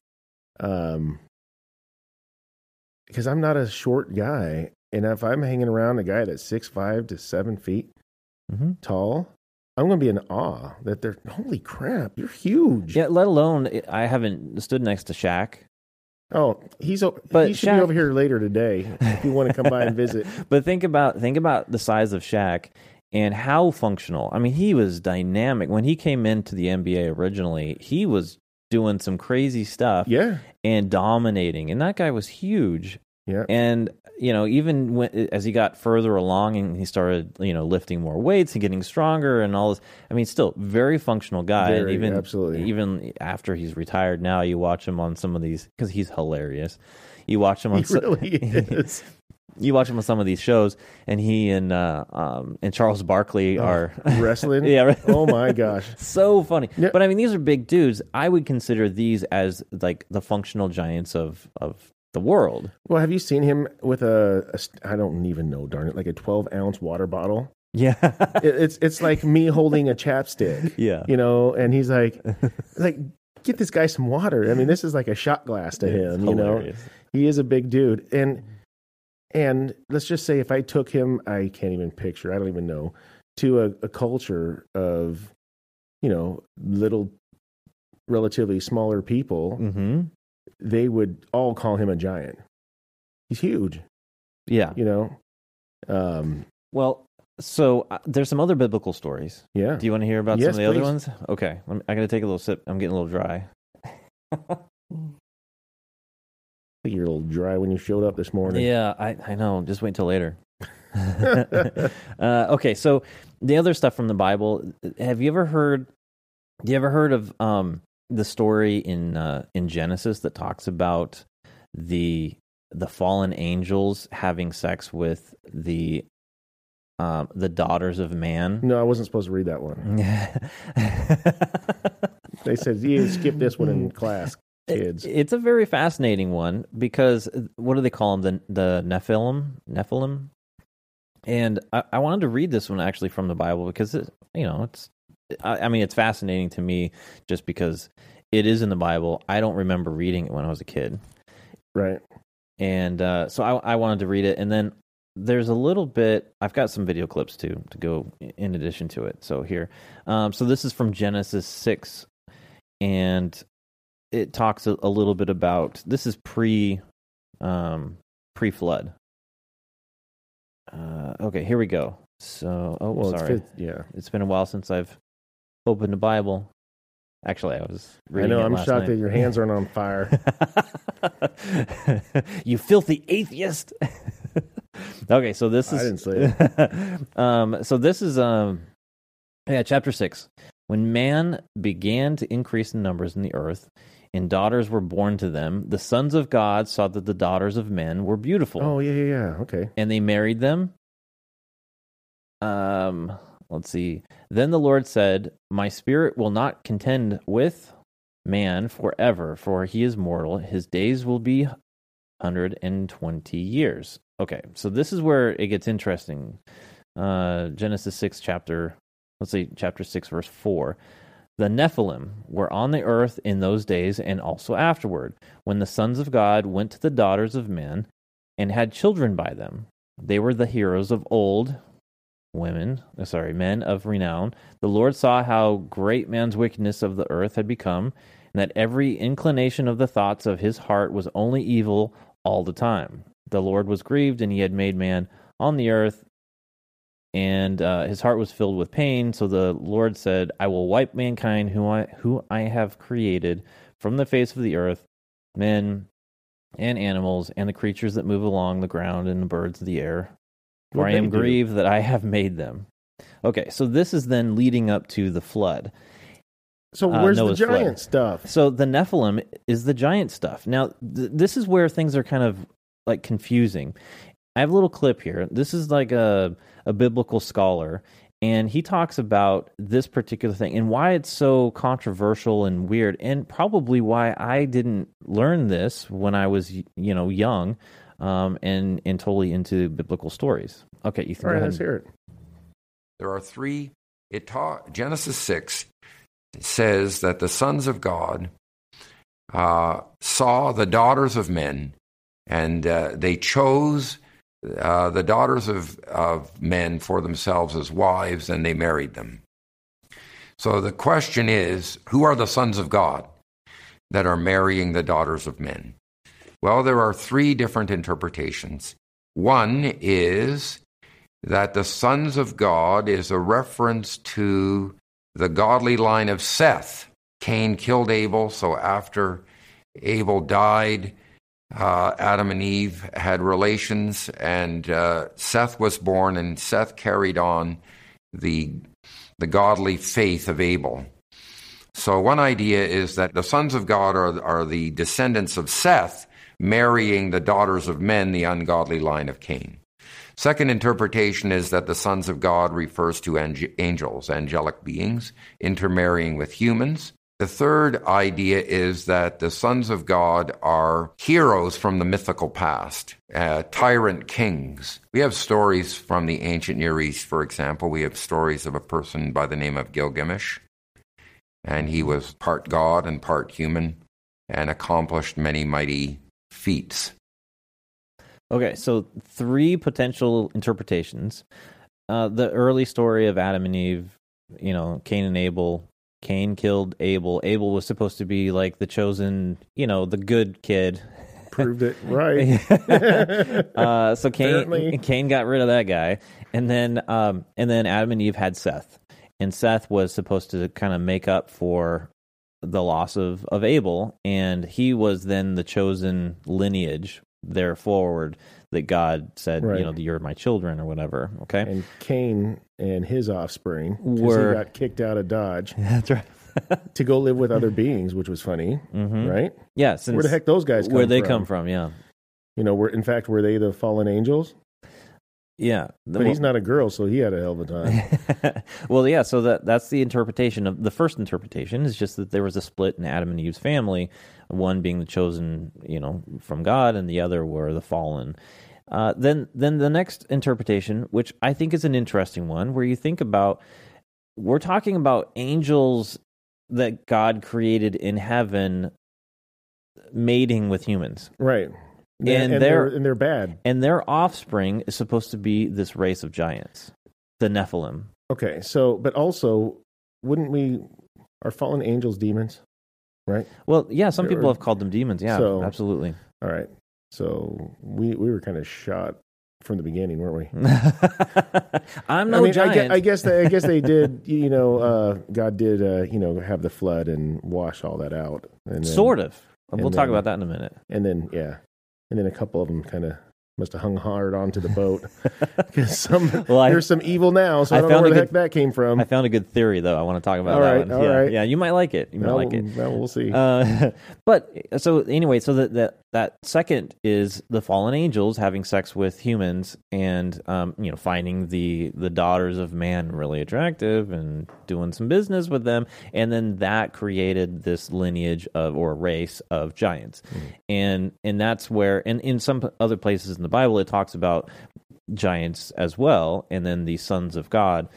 um because i'm not a short guy and if i'm hanging around a guy that's six five to seven feet hmm tall i'm going to be in awe that they're holy crap you're huge yeah let alone i haven't stood next to Shaq oh he's But he should Shaq- be over here later today if you want to come by and visit but think about think about the size of Shaq and how functional. I mean, he was dynamic when he came into the NBA originally. He was doing some crazy stuff yeah and dominating, and that guy was huge. Yeah And you know, even when, as he got further along and he started, you know, lifting more weights and getting stronger and all this. I mean, still very functional guy. and Very, even absolutely. even after he's retired now, you watch him on some of these because he's hilarious. You watch him on he so- really is you watch him on some of these shows, and he and uh, um, and Charles Barkley are wrestling yeah, oh my gosh so funny. Yeah. But I mean, these are big dudes. I would consider these as like the functional giants of of the world. well have you seen him with a, a i don't even know darn it like a 12 ounce water bottle? Yeah, it, it's it's like me holding a chapstick yeah, you know and he's like like get this guy some water. I mean this is like a shot glass to It's him you know? he is a big dude. And and let's just say if i took him i can't even picture i don't even know to a, a culture of you know little relatively smaller people hmm they would all call him a giant he's huge Yeah. you know um Well, so uh, there's some other biblical stories. yeah Do you want to hear about Yes, some of the please. other ones? Okay, I'm, I got to take a little sip. I'm getting a little dry. You're a little dry when you showed up this morning Yeah, I, I know. Just wait until later. uh, okay, so the other stuff from the Bible. Have you ever heard? Do you ever heard of um, the story in uh, in Genesis that talks about the the fallen angels having sex with the um, the daughters of man? no i wasn't supposed to read that one they said you skip this one in class kids it's a very fascinating one because uh, what do they call them? The the Nephilim, Nephilim, and I, I wanted to read this one actually from the Bible because it, you know it's I, I mean it's fascinating to me just because it is in the Bible. I don't remember reading it when I was a kid, right and uh, so I, I wanted to read it. And then there's a little bit. I've got some video clips too to go in addition to it. So here, um, so this is from Genesis six, and it talks a, a little bit about this is pre um, pre flood. Uh, okay, here we go. So, oh, Well, it's sorry, fifth, yeah. it's been a while since I've opened the Bible. Actually, I was. I know. I'm shocked night. that your hands aren't on fire. you filthy atheist. okay, so this is. I didn't say it. um so this is um yeah, chapter 6. When man began to increase in numbers in the earth and daughters were born to them, the sons of God saw that the daughters of men were beautiful Oh yeah, yeah, yeah. Okay. and they married them. Um, let's see. Then the Lord said, My spirit will not contend with man forever, for he is mortal. His days will be 120 years. Okay, so this is where it gets interesting. Uh, Genesis 6, chapter, let's see, chapter 6, verse 4. The Nephilim were on the earth in those days and also afterward, when the sons of God went to the daughters of men and had children by them. They were the heroes of old, women, uh, sorry, men of renown. The Lord saw how great man's wickedness of the earth had become, and that every inclination of the thoughts of his heart was only evil all the time. The Lord was grieved, and he had made man on the earth, and uh, his heart was filled with pain. So the Lord said, "I will wipe mankind, who I who I have created, from the face of the earth, men and animals, and the creatures that move along the ground, and the birds of the air. For I am they do? grieved that I have made them." Okay, so this is then leading up to the flood. So Uh, where's Noah's the giant flood. stuff? So the Nephilim is the giant stuff. Now, th- this is where things are kind of like confusing. I have a little clip here. This is like a a biblical scholar, and he talks about this particular thing and why it's so controversial and weird, and probably why I didn't learn this when I was you know young, um, and and totally into biblical stories. Okay, Ethan, All go ahead. let's hear it. There are three. It taught Genesis six says that the sons of God uh, saw the daughters of men, and uh, they chose uh, the daughters of, of men for themselves as wives, and they married them. So the question is, who are the sons of God that are marrying the daughters of men? Well, there are three different interpretations. One is that the sons of God is a reference to the godly line of Seth. Cain killed Abel, so after Abel died, uh, Adam and Eve had relations, and uh, Seth was born, and Seth carried on the the godly faith of Abel. So one idea is that the sons of God are, are the descendants of Seth marrying the daughters of men, the ungodly line of Cain. Second interpretation is that the sons of God refers to ang- angels, angelic beings, intermarrying with humans. The third idea is that the sons of God are heroes from the mythical past, uh, tyrant kings. We have stories from the ancient Near East, for example. We have stories of a person by the name of Gilgamesh, and he was part god and part human and accomplished many mighty feats. Okay, so three potential interpretations. Uh, the early story of Adam and Eve, you know, Cain and Abel. Cain killed Abel. Abel was supposed to be like the chosen, you know, the good kid. Proved it right. uh, so Cain Apparently. Cain got rid of that guy, and then um, and then Adam and Eve had Seth, and Seth was supposed to kind of make up for the loss of of Abel, and he was then the chosen lineage there forward that God said, Right. you know, you're my children or whatever. Okay, and Cain and his offspring Were- got kicked out of Dodge that's right. to go live with other beings, which was funny, hmm right? Yeah, since Where the heck those guys come where they from? come from? Yeah, You know, were in fact were they the fallen angels? Yeah. But he's not a girl, so he had a hell of a time. well, yeah. So that that's the interpretation of the first interpretation is just that there was a split in Adam and Eve's family, one being the chosen, you know, from God, and the other were the fallen. Uh, then, then the next interpretation, which I think is an interesting one, where you think about, we're talking about angels that God created in heaven, mating with humans. right. And and they're- they're and they're bad. And their offspring is supposed to be this race of giants, the Nephilim. Okay, so but also wouldn't we are fallen angels demons? right? Well, yeah, some Or- people have called them demons. Yeah, So- absolutely. All right. So we we were kind of shot from the beginning, weren't we? I'm no I mean, giant. I guess, I guess they, I guess they did. You know, uh, God did. Uh, you know, have the flood and wash all that out. And then, sort of. and We'll talk about that in a minute. And then yeah, and then a couple of them kind of must have hung hard onto the boat because some Well, I- there's some evil now. So I, I don't know where the good- heck that came from. I found a good theory though. I want to talk about All that right, one. all yeah, right. yeah, you might like it. You might well, like it. well, we'll see. Uh, but so anyway, so that that that second is the fallen angels having sex with humans and um, you know finding the the daughters of man really attractive and doing some business with them, and then that created this lineage of or race of giants, and and that's where and in some other places in the Bible it talks about giants as well, and then the sons of God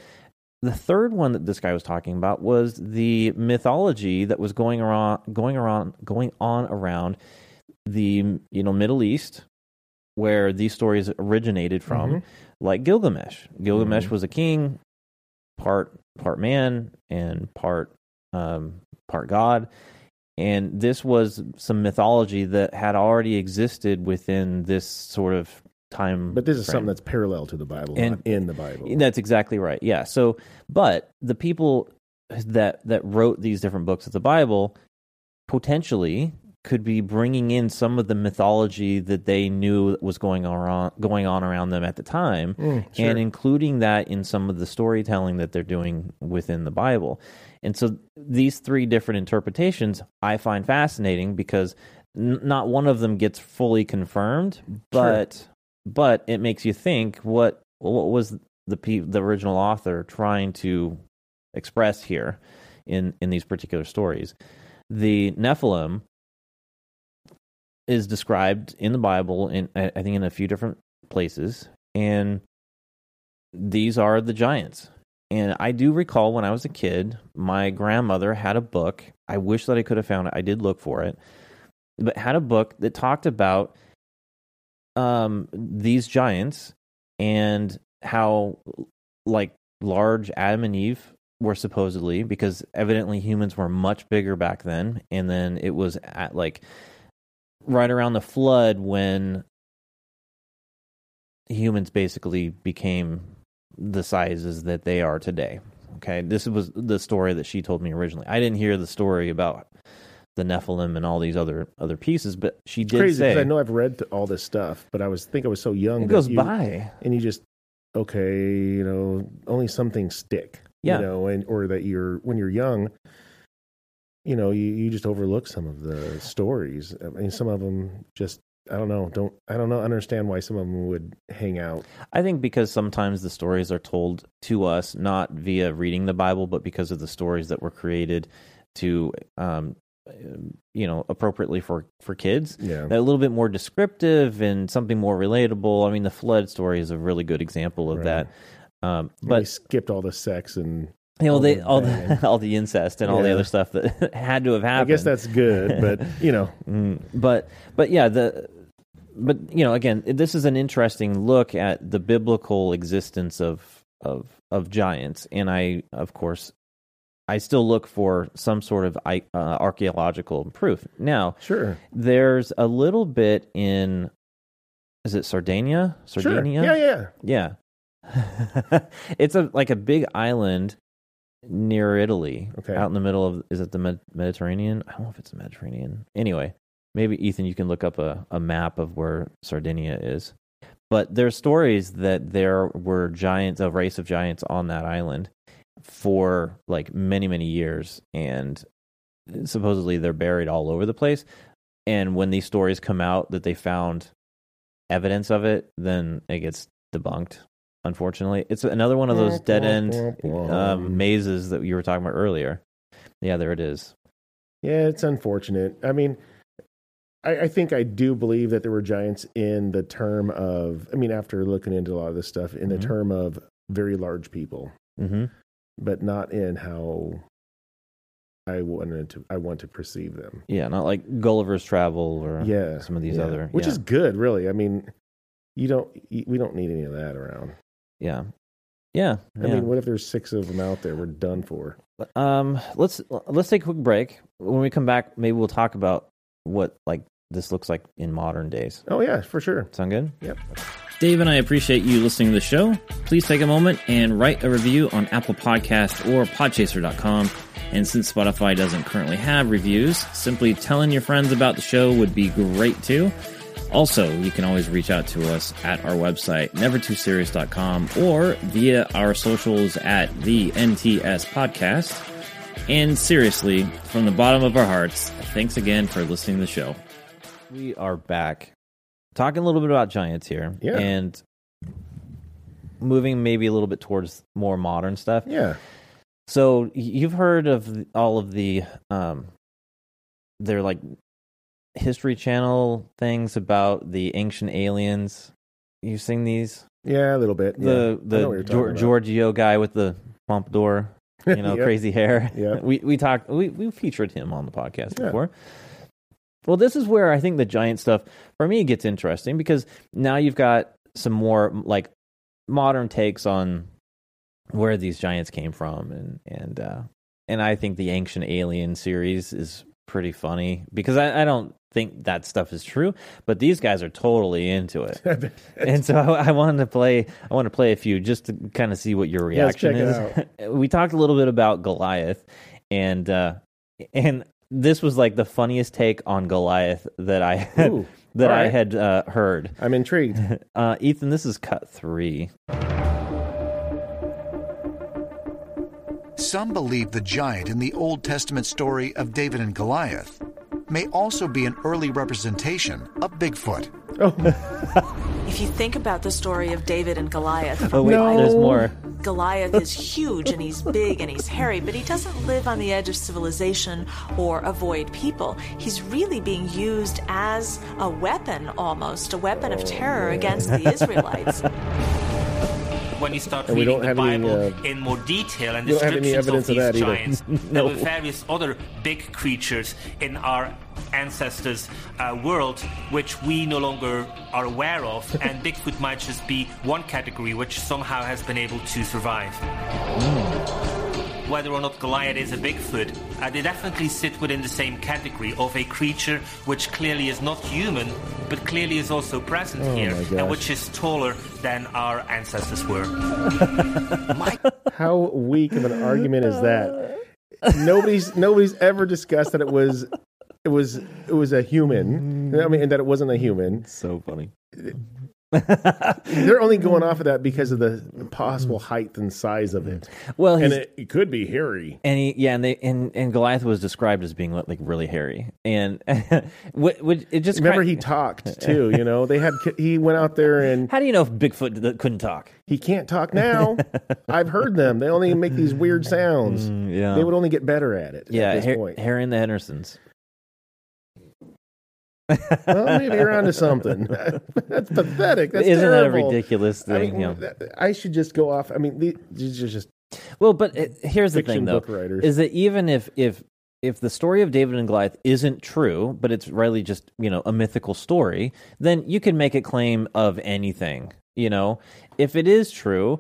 the third one that this guy was talking about was the mythology that was going around going around going on around the you know Middle East where these stories originated from Mhm. like Gilgamesh. Gilgamesh Mhm. was a king part part man and part um part god and this was some mythology that had already existed within this sort of time but this is frame. something that's parallel to the Bible, And- in the Bible. That's exactly right. Yeah. So, but the people that that wrote these different books of the Bible potentially could be bringing in some of the mythology that they knew was going on going on around them at the time Mm, sure. and including that in some of the storytelling that they're doing within the Bible. And so these three different interpretations I find fascinating because n- not one of them gets fully confirmed, but but it makes you think what what was the pe- the original author trying to express here in in these particular stories. The Nephilim is described in the Bible I I think in a few different places and these are the giants. And I do recall when I was a kid, my grandmother had a book. I wish that I could have found it. I did look for it, but had a book that talked about um, these giants and how, like, large Adam and Eve were supposedly, because evidently humans were much bigger back then. And then it was at like right around the flood when humans basically became the sizes that they are today. Okay, this was the story that she told me originally. I didn't hear the story about the Nephilim and all these other other pieces, but she did Crazy say I know I've read all this stuff, but I was think I was so young. it goes you- by. and you just okay, you know, only some things stick. Yeah. You know, and or that you're when you're young, you know, you, you just overlook some of the stories. I mean, some of them just I don't know, don't I don't know understand why some of them would hang out. I think because sometimes the stories are told to us not via reading the Bible, but because of the stories that were created to, um, you know, appropriately for for kids. Yeah. That a little bit more descriptive and something more relatable. I mean, the flood story is a really good example of Right. that. Um, But but they skipped all the sex and you know, all they the all the all the incest and all the other stuff that had to have happened. I guess that's good, but you know, Mm, but but yeah the but you know again this is an interesting look at the biblical existence of of of giants and i of course i still look for some sort of uh, archaeological proof now sure. there's a little bit in is it sardinia Sure. sardinia Yeah, yeah. yeah. it's a like a big island near Italy, Okay. out in the middle of is it the Med- Mediterranean? I don't know if it's the Mediterranean. Anyway, maybe Ethan, you can look up a, a map of where Sardinia is. But there are stories that there were giants, a race of giants on that island for like many, many years, and supposedly they're buried all over the place. And when these stories come out that they found evidence of it, then it gets debunked. Unfortunately, it's another one of those dead end um, mazes that you were talking about earlier. Yeah, there it is. Yeah, it's unfortunate. I mean, I, I think I do believe that there were giants in the term of, I mean, after looking into a lot of this stuff, in Mhm. the term of very large people, hmm but not in how I wanted to. I want to perceive them. Yeah, not like Gulliver's Travel or Yeah, some of these yeah. other, which yeah. is good, really. I mean, you don't, we don't need any of that around. Yeah, Yeah. I yeah. mean, what if there's six of them out there? We're done for. Um, let's let's take a quick break. When we come back, maybe we'll talk about what like this looks like in modern days. Oh yeah, for sure. Sound good? Yep. Dave and I appreciate you listening to the show. Please take a moment and write a review on Apple Podcast or Podchaser.com. And since Spotify doesn't currently have reviews, simply telling your friends about the show would be great too. Also, you can always reach out to us at our website, nevertooserious.com, or via our socials at the NTS Podcast. And seriously, from the bottom of our hearts, thanks again for listening to the show. We are back talking a little bit about giants here. Yeah. And moving maybe a little bit towards more modern stuff. Yeah. So you've heard of all of the um they're like history channel things about the ancient aliens. You seen these? Yeah, a little bit. The yeah. The Gior- Giorgio guy with the pompadour, you know, Yep. crazy hair. Yeah. We we talked we we featured him on the podcast Yeah. before. Well, this is where I think the giant stuff for me gets interesting because now you've got some more like modern takes on where these giants came from and and uh and I think the ancient alien series is pretty funny because I, I don't think that stuff is true, but these guys are totally into it. and so I, I wanted to play. I want to play a few just to kind of see what your reaction check is. we talked a little bit about Goliath, and uh, and this was like the funniest take on Goliath that I had, Ooh, that all I had uh, heard. I'm intrigued. Uh, Ethan, this is cut three. Some believe the giant in the Old Testament story of David and Goliath may also be an early representation of Bigfoot. Oh. If you think about the story of David and Goliath, Oh wait, No. there's more. Goliath is huge and he's big and he's hairy, but he doesn't live on the edge of civilization or avoid people. He's really being used as a weapon almost, a weapon of terror against the Israelites. When you start And reading the have any, Bible uh, in more detail and we don't have any descriptions of of these that giants, No. there were various other big creatures in our ancestors' uh, world which we no longer are aware of, and Bigfoot might just be one category which somehow has been able to survive. Whether or not Goliath is a Bigfoot, uh, they definitely sit within the same category of a creature which clearly is not human, but clearly is also present Oh here, and which is taller than our ancestors were. How weak of an argument is that? Nobody's nobody's ever discussed that it was it was it was a human. I mean, and that it wasn't a human. So funny. They're only going off of that because of the possible height and size of it, Well, and it, it could be hairy. and he, yeah, and they and, and Goliath was described as being like really hairy, and what, what it just Remember, he talked too. You know, they had he went out there and How do you know if Bigfoot couldn't talk? he can't talk now. I've heard them. They only make these weird sounds. Mm, yeah. They would only get better at it. Yeah, at this Har- point. Harry and the Hendersons. Well, maybe you're onto something. That's pathetic. That's Isn't that a terrible. ridiculous I thing? mean, you know? that- I should just go off. I mean, these are just Well, but uh, here's the thing, though, is that even if if if the story of David and Goliath isn't true, but it's really just you know a mythical story, then you can make a claim of anything. You know, if it is true,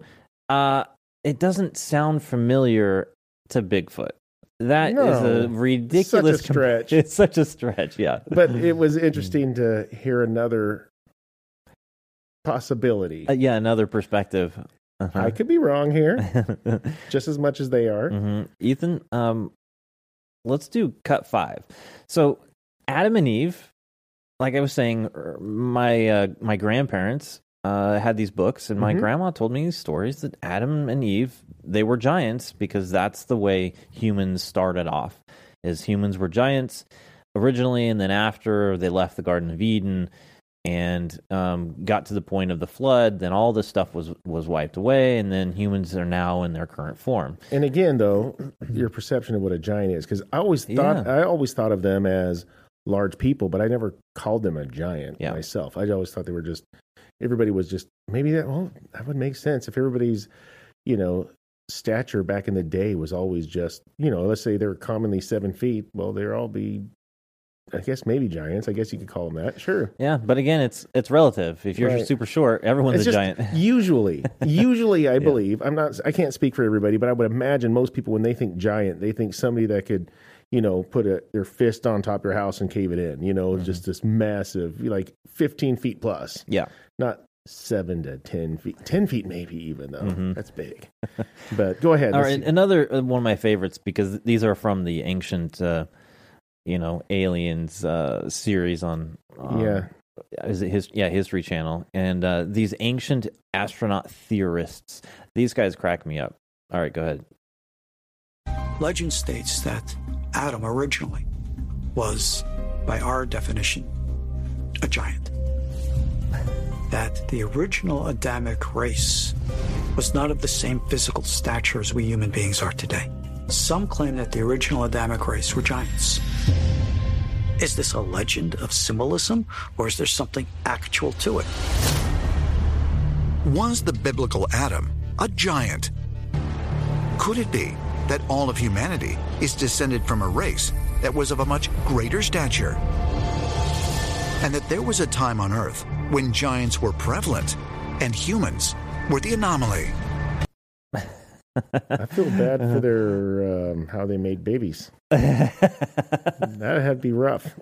uh, it doesn't sound familiar to Bigfoot. That is No. a ridiculous Such a stretch. it's such a stretch. Yeah, but it was interesting to hear another possibility. Uh, yeah, another perspective. Uh-huh. I could be wrong here, just as much as they are. hmm Ethan, um, let's do cut five. So, Adam and Eve, like I was saying, er, my uh, my grandparents uh, had these books, and my Mhm. grandma told me these stories that Adam and Eve they were giants because that's the way humans started off. Is humans were giants originally, and then after they left the Garden of Eden and um, got to the point of the flood, then all this stuff was was wiped away, and then humans are now in their current form. And again, though, your perception of what a giant is, because I always thought Yeah. I always thought of them as large people, but I never called them a giant Yeah. myself. I always thought they were just everybody was just maybe that. Well, that would make sense if everybody's, you know, stature back in the day was always just you know, let's say they're commonly seven feet. Well, they're all be I guess maybe giants. I guess you could call them that. Sure. Yeah, but again, it's it's relative. If you're Right. super short, everyone's It's a just giant. usually, usually, I believe I'm not. I can't speak for everybody, but I would imagine most people when they think giant, they think somebody that could, you know, put a, their fist on top of your house and cave it in. You know, just this massive, like 15 feet plus, yeah. not seven to 10 feet. 10 feet maybe even though that's big. but go ahead. All see. another uh, one of my favorites because these are from the ancient, uh, you know, aliens uh, series on. um, yeah. is it his yeah history channel and uh, these ancient astronaut theorists these guys crack me up all right go ahead Legend states that Adam originally was, by our definition, a giant. That the original Adamic race was not of the same physical stature as we human beings are today. Some claim that the original Adamic race were giants. Is this a legend of symbolism, or is there something actual to it? Was the biblical Adam a giant? Could it be that all of humanity is descended from a race that was of a much greater stature? And that there was a time on Earth when giants were prevalent and humans were the anomaly? I feel bad for their um, how they made babies. That'd have to be rough.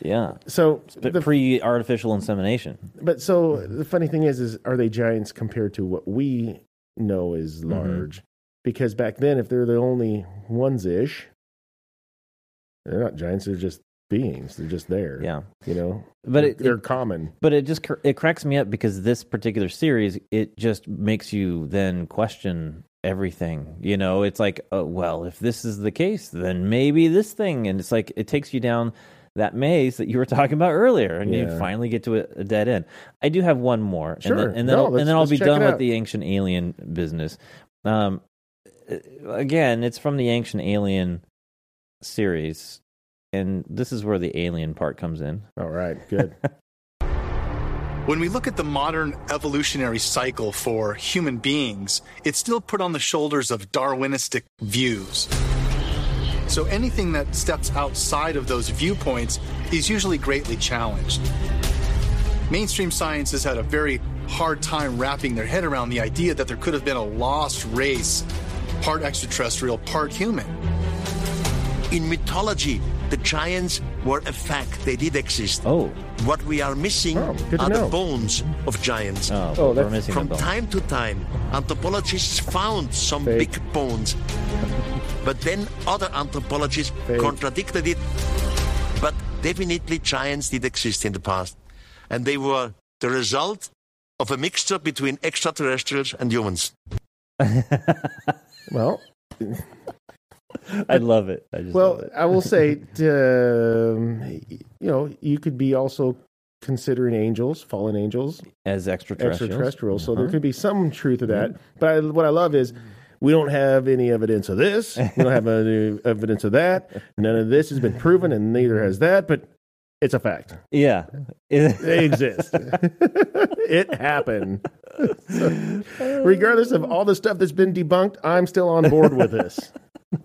yeah So the pre artificial insemination But so the funny thing is, is are they giants compared to what we know is Mm-hmm. large? Because back then, if they're the only ones ish, they're not giants. They're just beings. They're just there. yeah you know. but it, they're it common. but it just it cracks me up because this particular series it just makes you then question everything you know it's like oh, well if this is the case then maybe this thing and it's like it takes you down that maze that you were talking about earlier and you finally get to a, a dead end i do have one more Sure. and then, and then, No, I'll, and then i'll be done with the ancient alien business um Uh, again it's from the ancient alien series and this is where the alien part comes in All right, good. When we look at the modern evolutionary cycle for human beings, it's still put on the shoulders of Darwinistic views. So anything that steps outside of those viewpoints is usually greatly challenged. Mainstream science has had a very hard time wrapping their head around the idea that there could have been a lost race, part extraterrestrial, part human. In mythology, the giants were a fact. They did exist. oh What we are missing Oh, good to are the bones of giants. oh, Oh, we're that's- missing From the bone. time to time, anthropologists found some Fake. big bones. but then other anthropologists Fake. contradicted it. But definitely giants did exist in the past. And they were the result of a mixture between extraterrestrials and humans. well, I love it. I just well, it. I will say, um, you know, you could be also considering angels, fallen angels, as extraterrestrials. extraterrestrial. So there Uh-huh. could be some truth to that. But I, what I love is we don't have any evidence of this. We don't have any evidence of that. None of this has been proven, and neither has that. But it's a fact. Yeah. They exist. it happened. So, regardless of all the stuff that's been debunked, I'm still on board with this.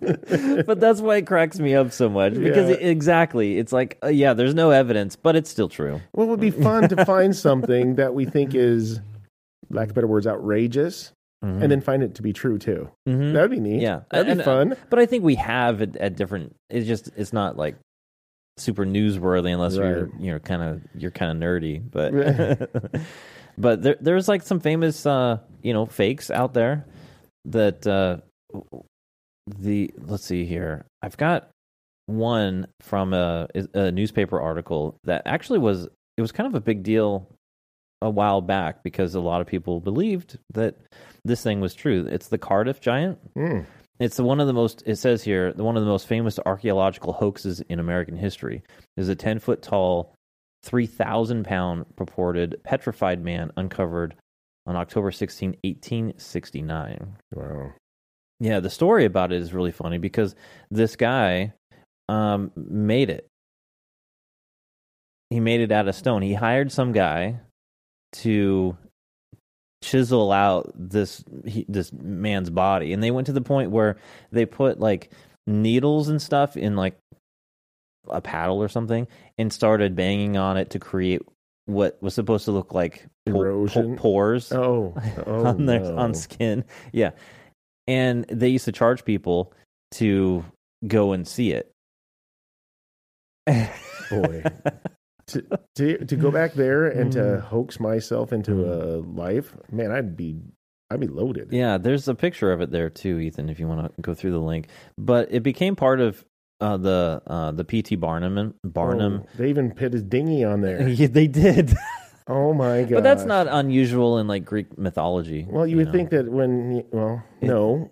but that's why it cracks me up so much because Yeah. it- exactly, it's like uh, yeah, there's no evidence, but it's still true. Well, it would be fun to find something that we think is, lack of better words, outrageous, and then find it to be true too. Mhm. That'd be neat. Yeah, that'd And, be uh, fun. But I think we have it at different. It's just it's not like super newsworthy unless you're you know kind of you're kind of nerdy. But but there, there's like some famous uh, you know fakes out there that uh, the let's see here. I've got one from a, a newspaper article that actually was it was kind of a big deal a while back because a lot of people believed that this thing was true. It's the Cardiff giant. Mm. It's the one of the most. It says here the one of the most famous archaeological hoaxes in American history is a ten foot tall, three thousand pound purported petrified man uncovered on October 16, 1869. Wow. Yeah, the story about it is really funny because this guy um, made it. He made it out of stone. He hired some guy to chisel out this he, this man's body, and they went to the point where they put like needles and stuff in like a paddle or something and started banging on it to create what was supposed to look like Erosion? pores Oh, oh on their no. on skin. Yeah, and they used to charge people to go and see it. boy. to, to to go back there and to Mm. hoax myself into a life, man, I'd be I'd be loaded. Yeah, there's a picture of it there too, Ethan. If you want to go through the link, but it became part of uh, the uh, the PT Barnum Barnum. Oh, they even put his dinghy on there. Yeah, they did, Oh my god! but that's not unusual in like Greek mythology. Well, you, would know. think that when well, no,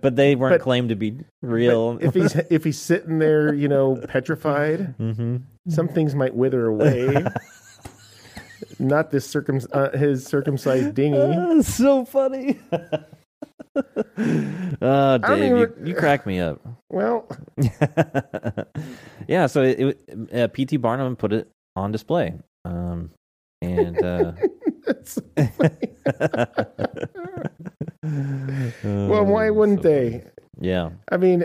but they weren't But- claimed to be real. If he's if he's sitting there, you know, petrified, hmm some things might wither away. Not this circum uh, his circumcised dinghy. so funny. oh, Dave, even- you, you crack me up. Well, yeah, so it, it, uh, PT Barnum put it on display, um, and uh, it's, well, why wouldn't they? Yeah, I mean,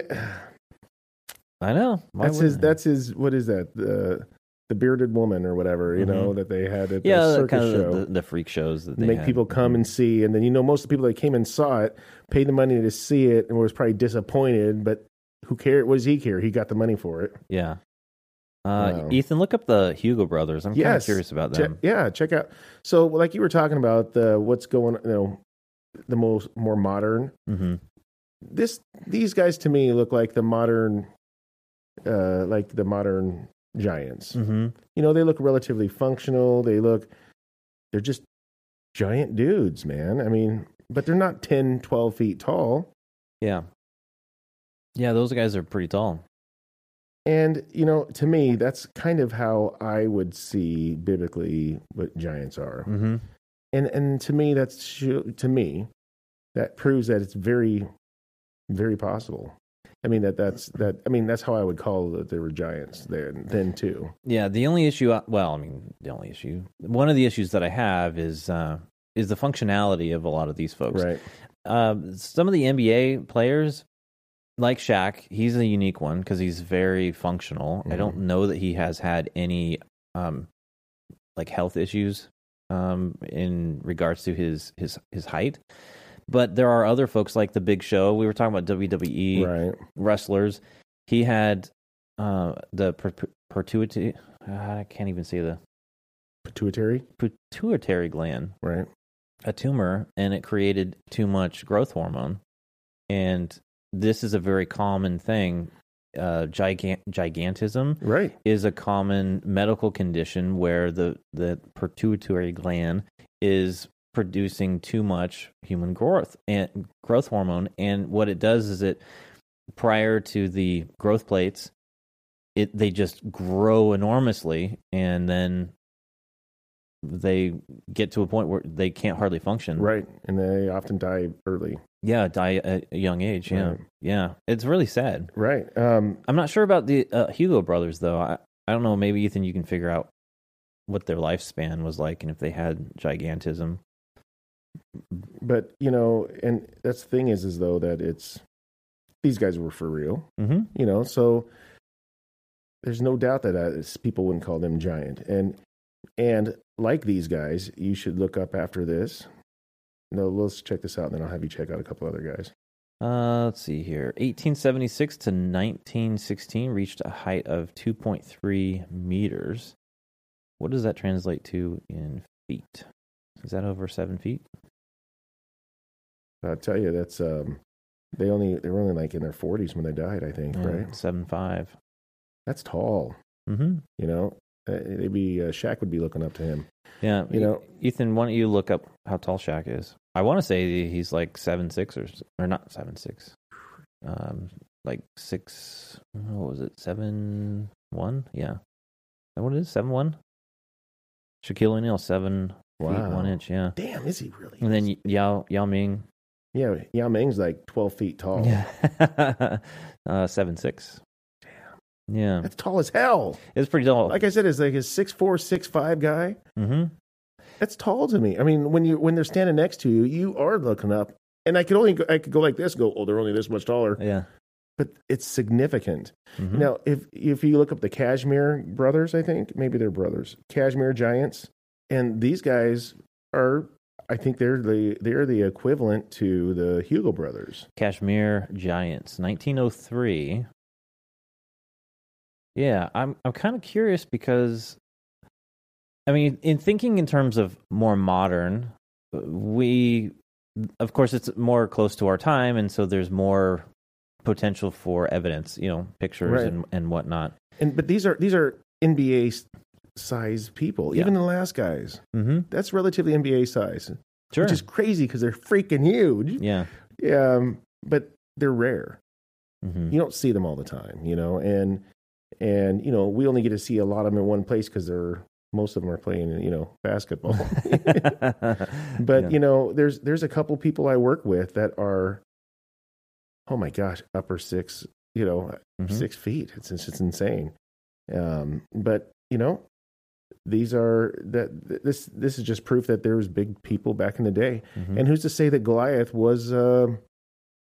I know. Why that's his. wouldn't? That's his. What is that? The the bearded woman or whatever. You know that they had at Mm-hmm. yeah, the circus kind of show. the, the, freak shows that they make had. people come and see, and then you know most of the people that came and saw it paid the money to see it and was probably disappointed. But who cared? What does he care? He got the money for it. Yeah. Uh, Wow. Ethan, look up the Hugo brothers. I'm kind of curious about Che- them. yeah, check out. So, like you were talking about the what's going, you know, the most more modern. hmm This these guys to me look like the modern, uh, like the modern giants. hmm You know, they look relatively functional. They look, they're just giant dudes, man. I mean, but they're not 10, 12 feet tall. Yeah. Yeah, those guys are pretty tall. And, you know, to me, that's kind of how I would see biblically what giants are. hmm And and to me, that's to me, that proves that it's very, very possible. I mean that that's that. I mean that's how I would call that there were giants then then too. Yeah, the only issue, uh, well, I mean, the only issue, one of the issues that I have is uh, is the functionality of a lot of these folks. Right. Um, some of the NBA players, like Shaq, he's a unique one because he's very functional. I don't know that he has had any um, like health issues um, in regards to his his his height. But there are other folks like the Big Show. We were talking about WWE Right. wrestlers. He had uh, the per- pituitary. I can't even say the Pituitary. pituitary gland Right. a tumor and it created too much growth hormone. And this is a very common thing. Uh, gigant, gigantism Right. is a common medical condition where the, the pituitary gland is producing too much human growth and growth hormone. And what it does is it prior to the growth plates, it they just grow enormously and then they get to a point where they can't hardly function. Right. And they often die early. Yeah, die at a young age. Yeah. Right. Yeah. It's really sad. Right. Um. I'm not sure about the uh, Hugo brothers though. I I don't know. Maybe Ethan, you can figure out what their lifespan was like and if they had gigantism. But you know, and that's the thing is, is though that it's these guys were for real. Mm-hmm. You know, so there's no doubt that uh, people wouldn't call them giant. And and like these guys, you should look up after this. No, let's check this out, and then I'll have you check out a couple other guys. Uh, let's see here. 1876 to 1916 reached a height of 2.3 meters. What does that translate to in feet? Is that over seven feet? I'll tell you, that's um, they only they were only like in their 40s when they died, I think, right? Seven five. That's tall. Mm-hmm. You know, uh, maybe uh, Shaq would be looking up to him. Yeah, You know- Ethan, why don't you look up how tall Shaq is? I want to say he's like seven six or or not seven six, um, like six. What was it? Seven one? Yeah, Is that what it is? Seven one. Shaquille O'Neal seven feet Wow. one inch. Yeah, Damn, is he really? and then Yao Yao Ming. yeah, Yao Ming's like 12 feet tall. Yeah, uh, seven six. Damn. Yeah, That's tall as hell. it's pretty tall. Like I said, it's like a six four, six five guy. mm-hmm. That's tall to me. I mean, when you when they're standing next to you, you are looking up. And I could only go, I could go like this, go, oh, they're only this much taller. Yeah. but it's significant. Mhm. Now, if if you look up the Kashmir brothers, I think maybe they're brothers, Kashmir giants, and these guys are, I think they're the they're the equivalent to the Hugo brothers. Kashmir Giants, 1903. Yeah, I'm I'm kind of curious because I mean, in thinking in terms of more modern, we of course it's more close to our time and so there's more potential for evidence, you know, pictures Right. and and whatnot. And but these are these are NBA size people. Yeah. Even the last guys, Mhm. that's relatively NBA size, Sure. which is crazy because they're freaking huge. yeah. Um, but they're rare. Mhm. You don't see them all the time, you know, and and you know we only get to see a lot of them in one place because they're most of them are playing, you know, basketball. but Yeah. you know, there's there's a couple people I work with that are, oh my gosh, upper six, you know, Mhm. six feet. It's it's just insane. Um, but you know, these are that this this is just proof that there was big people back in the day. Mhm. And who's to say that Goliath was, uh,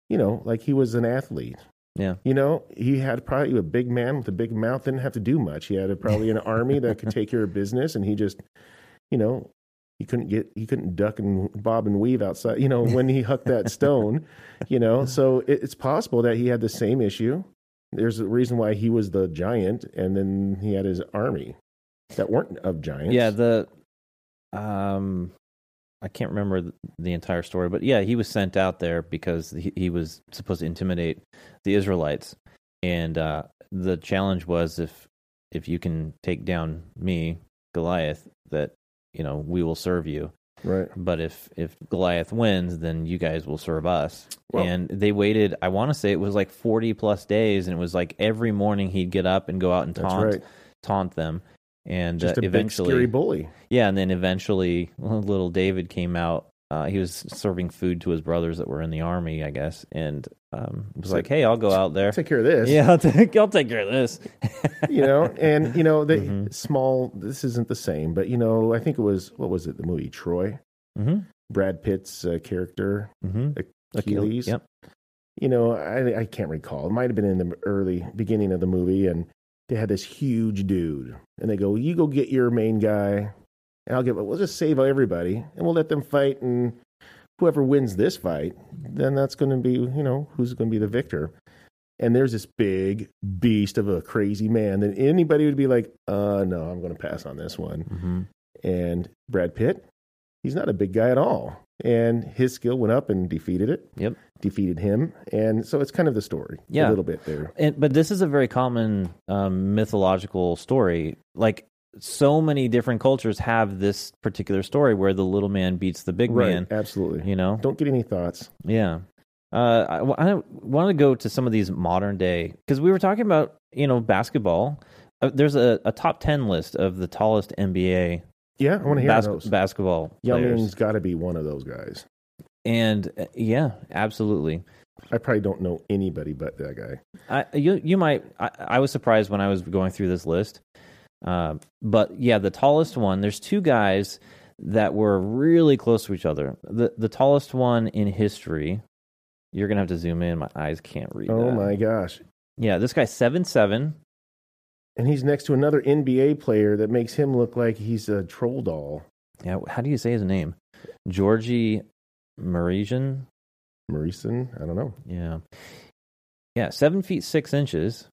you know, like he was an athlete? Yeah. You know, he had probably a big man with a big mouth, didn't have to do much. He had a, probably an army that could take care of business, and he just, you know, he couldn't get, he couldn't duck and bob and weave outside, you know, when he hucked that stone, you know. So it, it's possible that he had the same issue. There's a reason why he was the giant, and then he had his army that weren't of giants. Yeah, the um I can't remember the entire story, but yeah, he was sent out there because he, he was supposed to intimidate the Israelites. And uh the challenge was if if you can take down me, Goliath, that you know, we will serve you. right. But if if Goliath wins, then you guys will serve us. Well- and they waited, I want to say it was like 40 plus days and it was like every morning he'd get up and go out and taunt right. taunt them. And Just uh, a eventually big scary bully. yeah, and then eventually little David came out. Uh, he was serving food to his brothers that were in the army, I guess, and um, was So- like, "Hey, I'll go out there. Take care of this. Yeah, I'll take, I'll take care of this." you know, and you know, the Mhm. small. This isn't the same, but you know, I think it was what was it? The movie Troy. mm-hmm. Brad Pitt's uh, character Mm-hmm. Achilles. Yep. You know, I I can't recall. It might have been in the early beginning of the movie, and they had this huge dude, and they go, "You go get your main guy, and I'll get. We'll just save everybody, and we'll let them fight, and whoever wins this fight, then that's going to be, you know, who's going to be the victor." And there's this big beast of a crazy man that anybody would be like, "Uh, no, I'm going to pass on this one." Mm-hmm. And Brad Pitt, he's not a big guy at all. And his skill went up and defeated it. Yep. Defeated him. And so it's kind of the story. Yeah. A little bit there. And but this is a very common um, mythological story. Like so many different cultures have this particular story where the little man beats the big right. man. Absolutely. You know, Don't get any thoughts. Yeah. Uh, I, I want to go to some of these modern day because we were talking about you know basketball. Uh, there's a, a top ten list of the tallest NBA Yeah, I want to hear bas- those. basketball Yao players, Ming's got to be one of those guys. and uh, yeah, absolutely. I probably don't know anybody but that guy. I, you you might. I, I was surprised when I was going through this list, uh, but yeah, the tallest one. There's two guys that were really close to each other. the The tallest one in history. You're gonna have to zoom in. My eyes can't read. Oh that. my gosh. Yeah, this guy's seven seven. And he's next to another NBA player that makes him look like he's a troll doll. Yeah, how do you say his name? Georgie Marisian. Marison? I don't know. Yeah, yeah, seven feet six inches.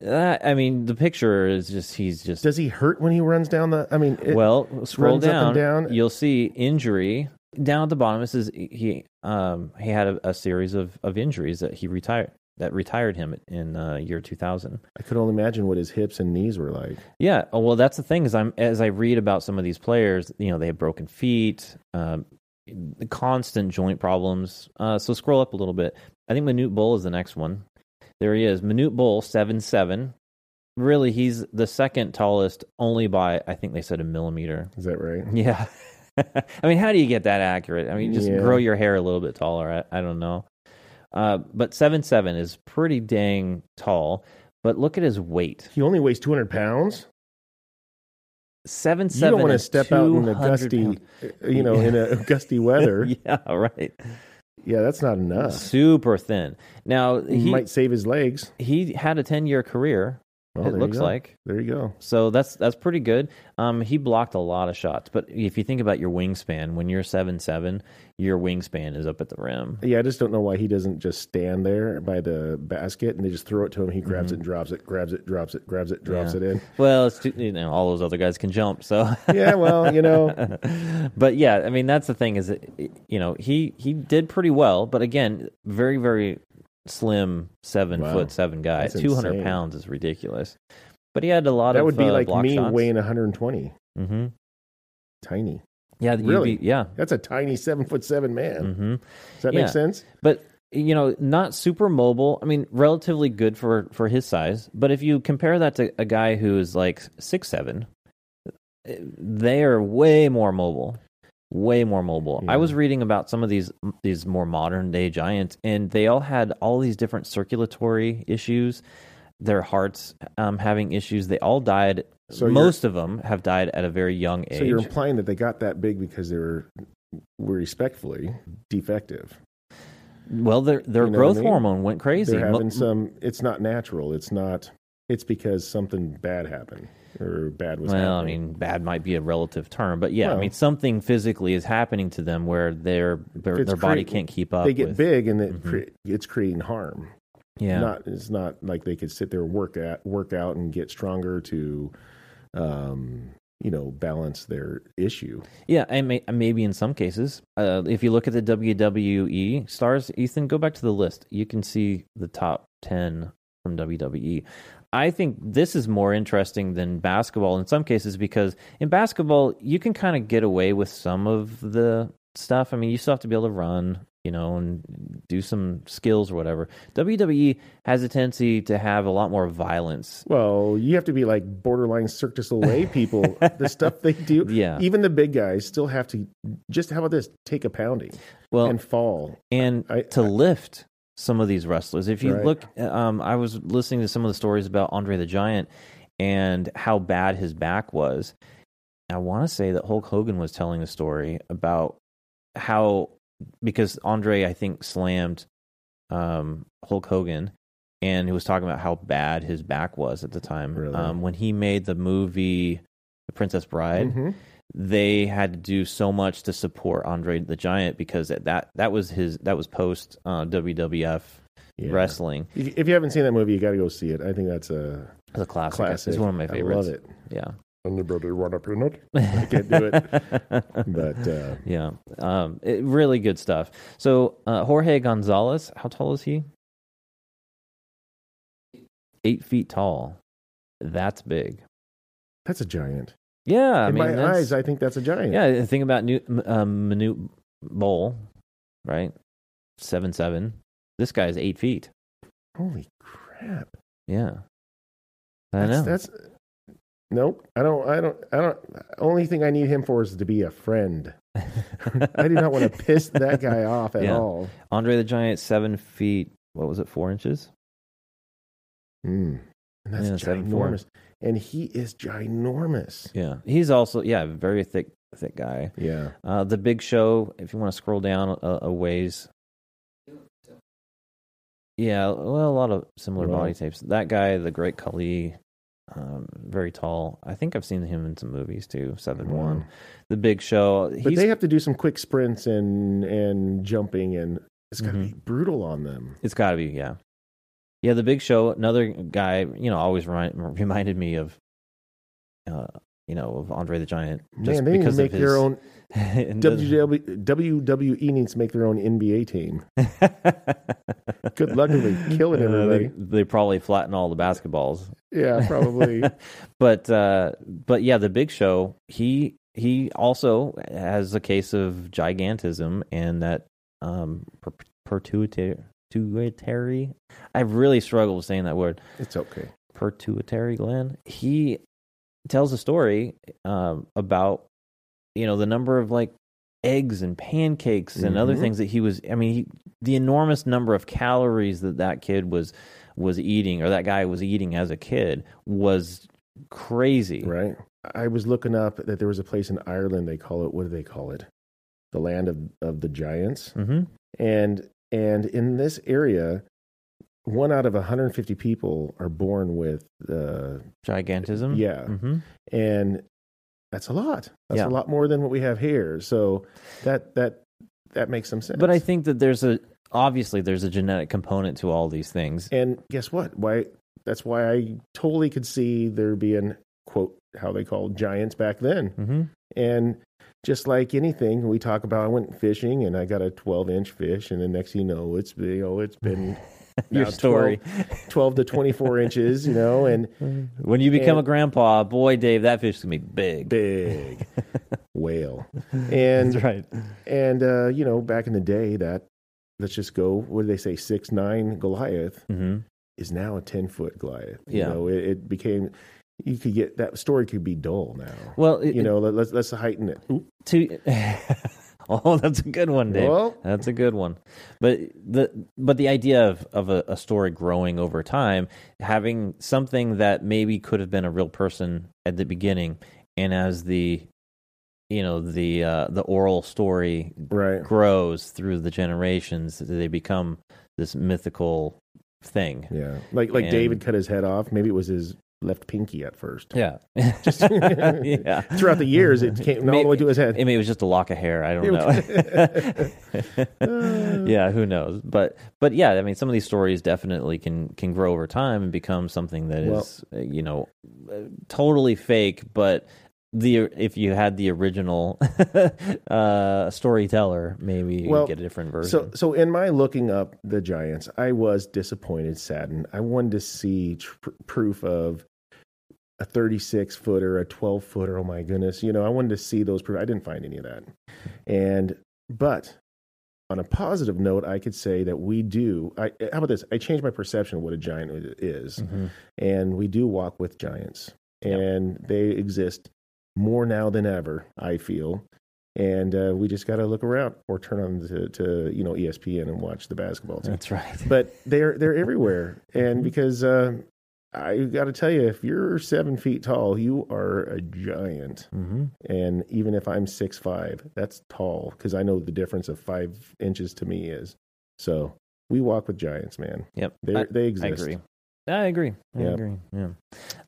That, I mean, the picture is just he's just Does he hurt when he runs down the? I mean, well. Scroll down, and down. You'll see injury down at the bottom. It says he um he had a, a series of of injuries that he retired that retired him in uh, year two thousand. I could only imagine what his hips and knees were like. Yeah, oh, well, that's the thing is I'm as I read about some of these players, you know, they have broken feet, um, constant joint problems. Uh, so scroll up a little bit. I think Manute Bol is the next one. There he is, Manute Bol, seven seven. Really, he's the second tallest, only by I think they said a millimeter. Is that right? Yeah. I mean, how do you get that accurate? I mean, just Yeah. grow your hair a little bit taller. I, I don't know. Uh, but seven seven is pretty dang tall. But look at his weight. He only weighs 200 pounds. Seven seven. You don't want to step out in a 200 gusty, pounds. uh, you know, in a gusty weather. yeah, right. Yeah, that's not enough. super thin. Now He, he might save his legs. he had a ten year career. Oh, it looks like. There you go. So that's that's pretty good. Um, he blocked a lot of shots, but if you think about your wingspan, when you're seven seven, your wingspan is up at the rim. Yeah, I just don't know why he doesn't just stand there by the basket and they just throw it to him. He grabs it and drops it, grabs it, drops it, grabs it, drops Mm-hmm. Yeah. it in. Well, it's too, you know all those other guys can jump, so Yeah, well, you know, but yeah, I mean that's the thing is that you know he he did pretty well, but again, very very slim seven Wow. foot seven guy. Two hundred pounds is ridiculous, but he had a lot that of would be uh, like me shots. weighing 120. hmm Tiny. Yeah, Really? be- yeah. That's a tiny seven foot seven man. hmm Does that Yeah. make sense? but you know not super mobile i mean relatively good for for his size but if you compare that to a guy who is like six seven they are way more mobile way more mobile i was reading about some of these these more modern day giants and they all had all these different circulatory issues their hearts um, having issues they all died So most of them have died at a very young age So you're implying that they got that big because they were, were respectfully defective. well their their You know what I growth mean? hormone went crazy They're Mo- having some. It's not natural. It's not. It's because something bad happened or bad was. Well, I mean, bad might be a relative term, but yeah, I mean, something physically is happening to them where their their, their body crea- can't keep up. they get with, big and it Mhm. cre- it's creating harm. Yeah, Not it's not like they could sit there and work at work out and get stronger to, um, you know, balance their issue. yeah, and may, maybe in some cases, uh, if you look at the WWE stars, Ethan, go back to the list. You can see the top ten from WWE. I think this is more interesting than basketball in some cases because in basketball you can kind of get away with some of the stuff. I mean, you still have to be able to run, you know, and do some skills or whatever. WWE has a tendency to have a lot more violence. Well, you have to be like borderline Cirque du Soleil people. the stuff they do, Yeah. Even the big guys still have to. Just how about this? Take a pounding Well, and fall. and I- to lift some of these wrestlers. If you Right. look, um, I was listening to some of the stories about Andre the Giant and how bad his back was. I want to say that Hulk Hogan was telling a story about how because Andre, I think, slammed um, Hulk Hogan, and he was talking about how bad his back was at the time. Really? Um, when he made the movie The Princess Bride, Mhm. They had to do so much to support Andre the Giant because that that was his that was post uh, WWF Yeah. wrestling. If if you haven't seen that movie, you got to go see it. I think that's a It's a classic. classic. It's one of my favorites. I love it. Yeah. Anybody want a peanut? I can't do it. But uh, yeah, um, it, really good stuff. So uh, Jorge Gonzalez, how tall is he? Eight feet tall. That's big. that's a giant. Yeah, I In mean, my eyes, I think that's a giant. Yeah, the thing about New, um, Manute Bol, right? Seven seven. This guy's eight feet. Holy crap! Yeah, I That's, know. that's nope. I don't. I don't. I don't. Only thing I need him for is to be a friend. I do not want to piss that guy off at Yeah. all. Andre the Giant, seven feet. What was it? Four inches. Mm. And that's Yeah, seven four. ginormous. And he is ginormous. Yeah, he's also yeah very thick thick guy. Yeah. Uh, the Big Show. If you want to scroll down a, a ways. Yeah, well, a lot of similar Right. body types. That guy, the Great Khali, um, very tall. I think I've seen him in some movies too. Seven one. The Big Show. But they have to do some quick sprints and and jumping, and it's got to Mhm. be brutal on them. It's got to be, yeah. Yeah, the Big Show. Another guy, you know, always remind, reminded me of, uh, you know, of Andre the Giant. Man, they need to because of make their his- own. and WW, WWE needs to make their own NBA team. Good luck if they killing Uh, everybody. they, they probably flatten all the basketballs. Yeah, probably. but uh, but yeah, the Big Show. He he also has a case of gigantism and that um per-. Pituitary. I really struggle with saying that word. it's okay. Pituitary gland. He tells a story um, about you know the number of like eggs and pancakes and other Mhm. things that he was. I mean, he, the enormous number of calories that that kid was was eating or that guy was eating as a kid was crazy. Right. I was looking up that there was a place in Ireland. They call it. What do they call it? The land of of the giants. hmm and and in this area, one out of 150 people are born with uh, Gigantism. yeah, hmm and that's a lot. That's Yeah. a lot more than what we have here. So that that that makes some sense. But I think that there's a obviously there's a genetic component to all these things. and guess what? Why? That's why I totally could see there being quote how they called giants back then. hmm And just like anything we talk about, I went fishing and I got a 12 inch fish, and the next thing you know, it's you know it's been Your story. 12, 12 to 24 inches, you know, and When you become And- a grandpa, boy, Dave, that fish can be big. big whale. And That's right. and uh, you know, back in the day, that let's just go. What do they say? Six nine Goliath hmm is now a 10 foot Goliath. Yeah. You know, it, it became. You could get that story could be dull now. Well, it, you know, let, let's let's heighten it. Oop. to oh that's a good one dave Well- that's a good one but the but the idea of of a, a story growing over time having something that maybe could have been a real person at the beginning and as the you know the uh the oral story Right. grows through the generations they become this mythical thing Yeah. Like like And- David cut his head off. Maybe it was his left pinky at first. yeah Just yeah throughout the years, it came all the way to his head. Maybe it was just a lock of hair. I don't know. yeah, who knows? But but yeah, I mean, some of these stories definitely can can grow over time and become something that is Well- uh, you know uh, totally fake. But the if you had the original uh, storyteller, maybe you Well, get a different version. So, so in my looking up the Giants, I was disappointed, saddened. I wanted to see tr- proof of a 36 footer, a 12 footer. Oh my goodness! You know, I wanted to see those. I didn't find any of that. And but on a positive note, I could say that we do. I, how about this? I changed my perception of what a giant is, Mhm. and we do walk with giants, and they exist more now than ever. I feel and uh, we just got to look around or turn on to, to you know ESPN and watch the basketball team. That's right. But they're they're everywhere, and because uh, I got to tell you, if you're seven feet tall, you are a giant. hmm And even if I'm six five, that's tall because I know the difference of five inches to me is. So we walk with giants, man. Yep. They I, they I exist. agree. I agree. I Yeah. agree. Yeah.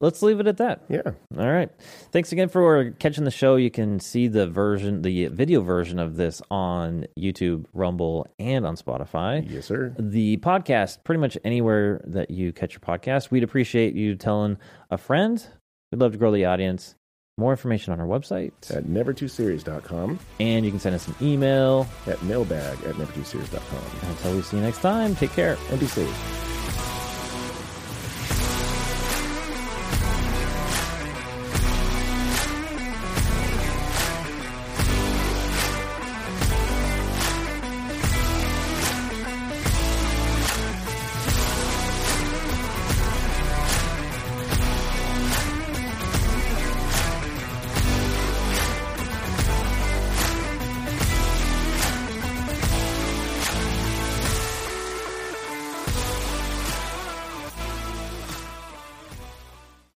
Let's leave it at that. Yeah. All right. Thanks again for catching the show. You can see the version, the video version of this on YouTube, Rumble, and on Spotify. Yes, sir. The podcast, pretty much anywhere that you catch your podcast. We'd appreciate you telling a friend. We'd love to grow the audience. More information on our website. At never2series.com, And you can send us an email. at mailbag at never2series.com. Until we see you next time, take care. And be safe.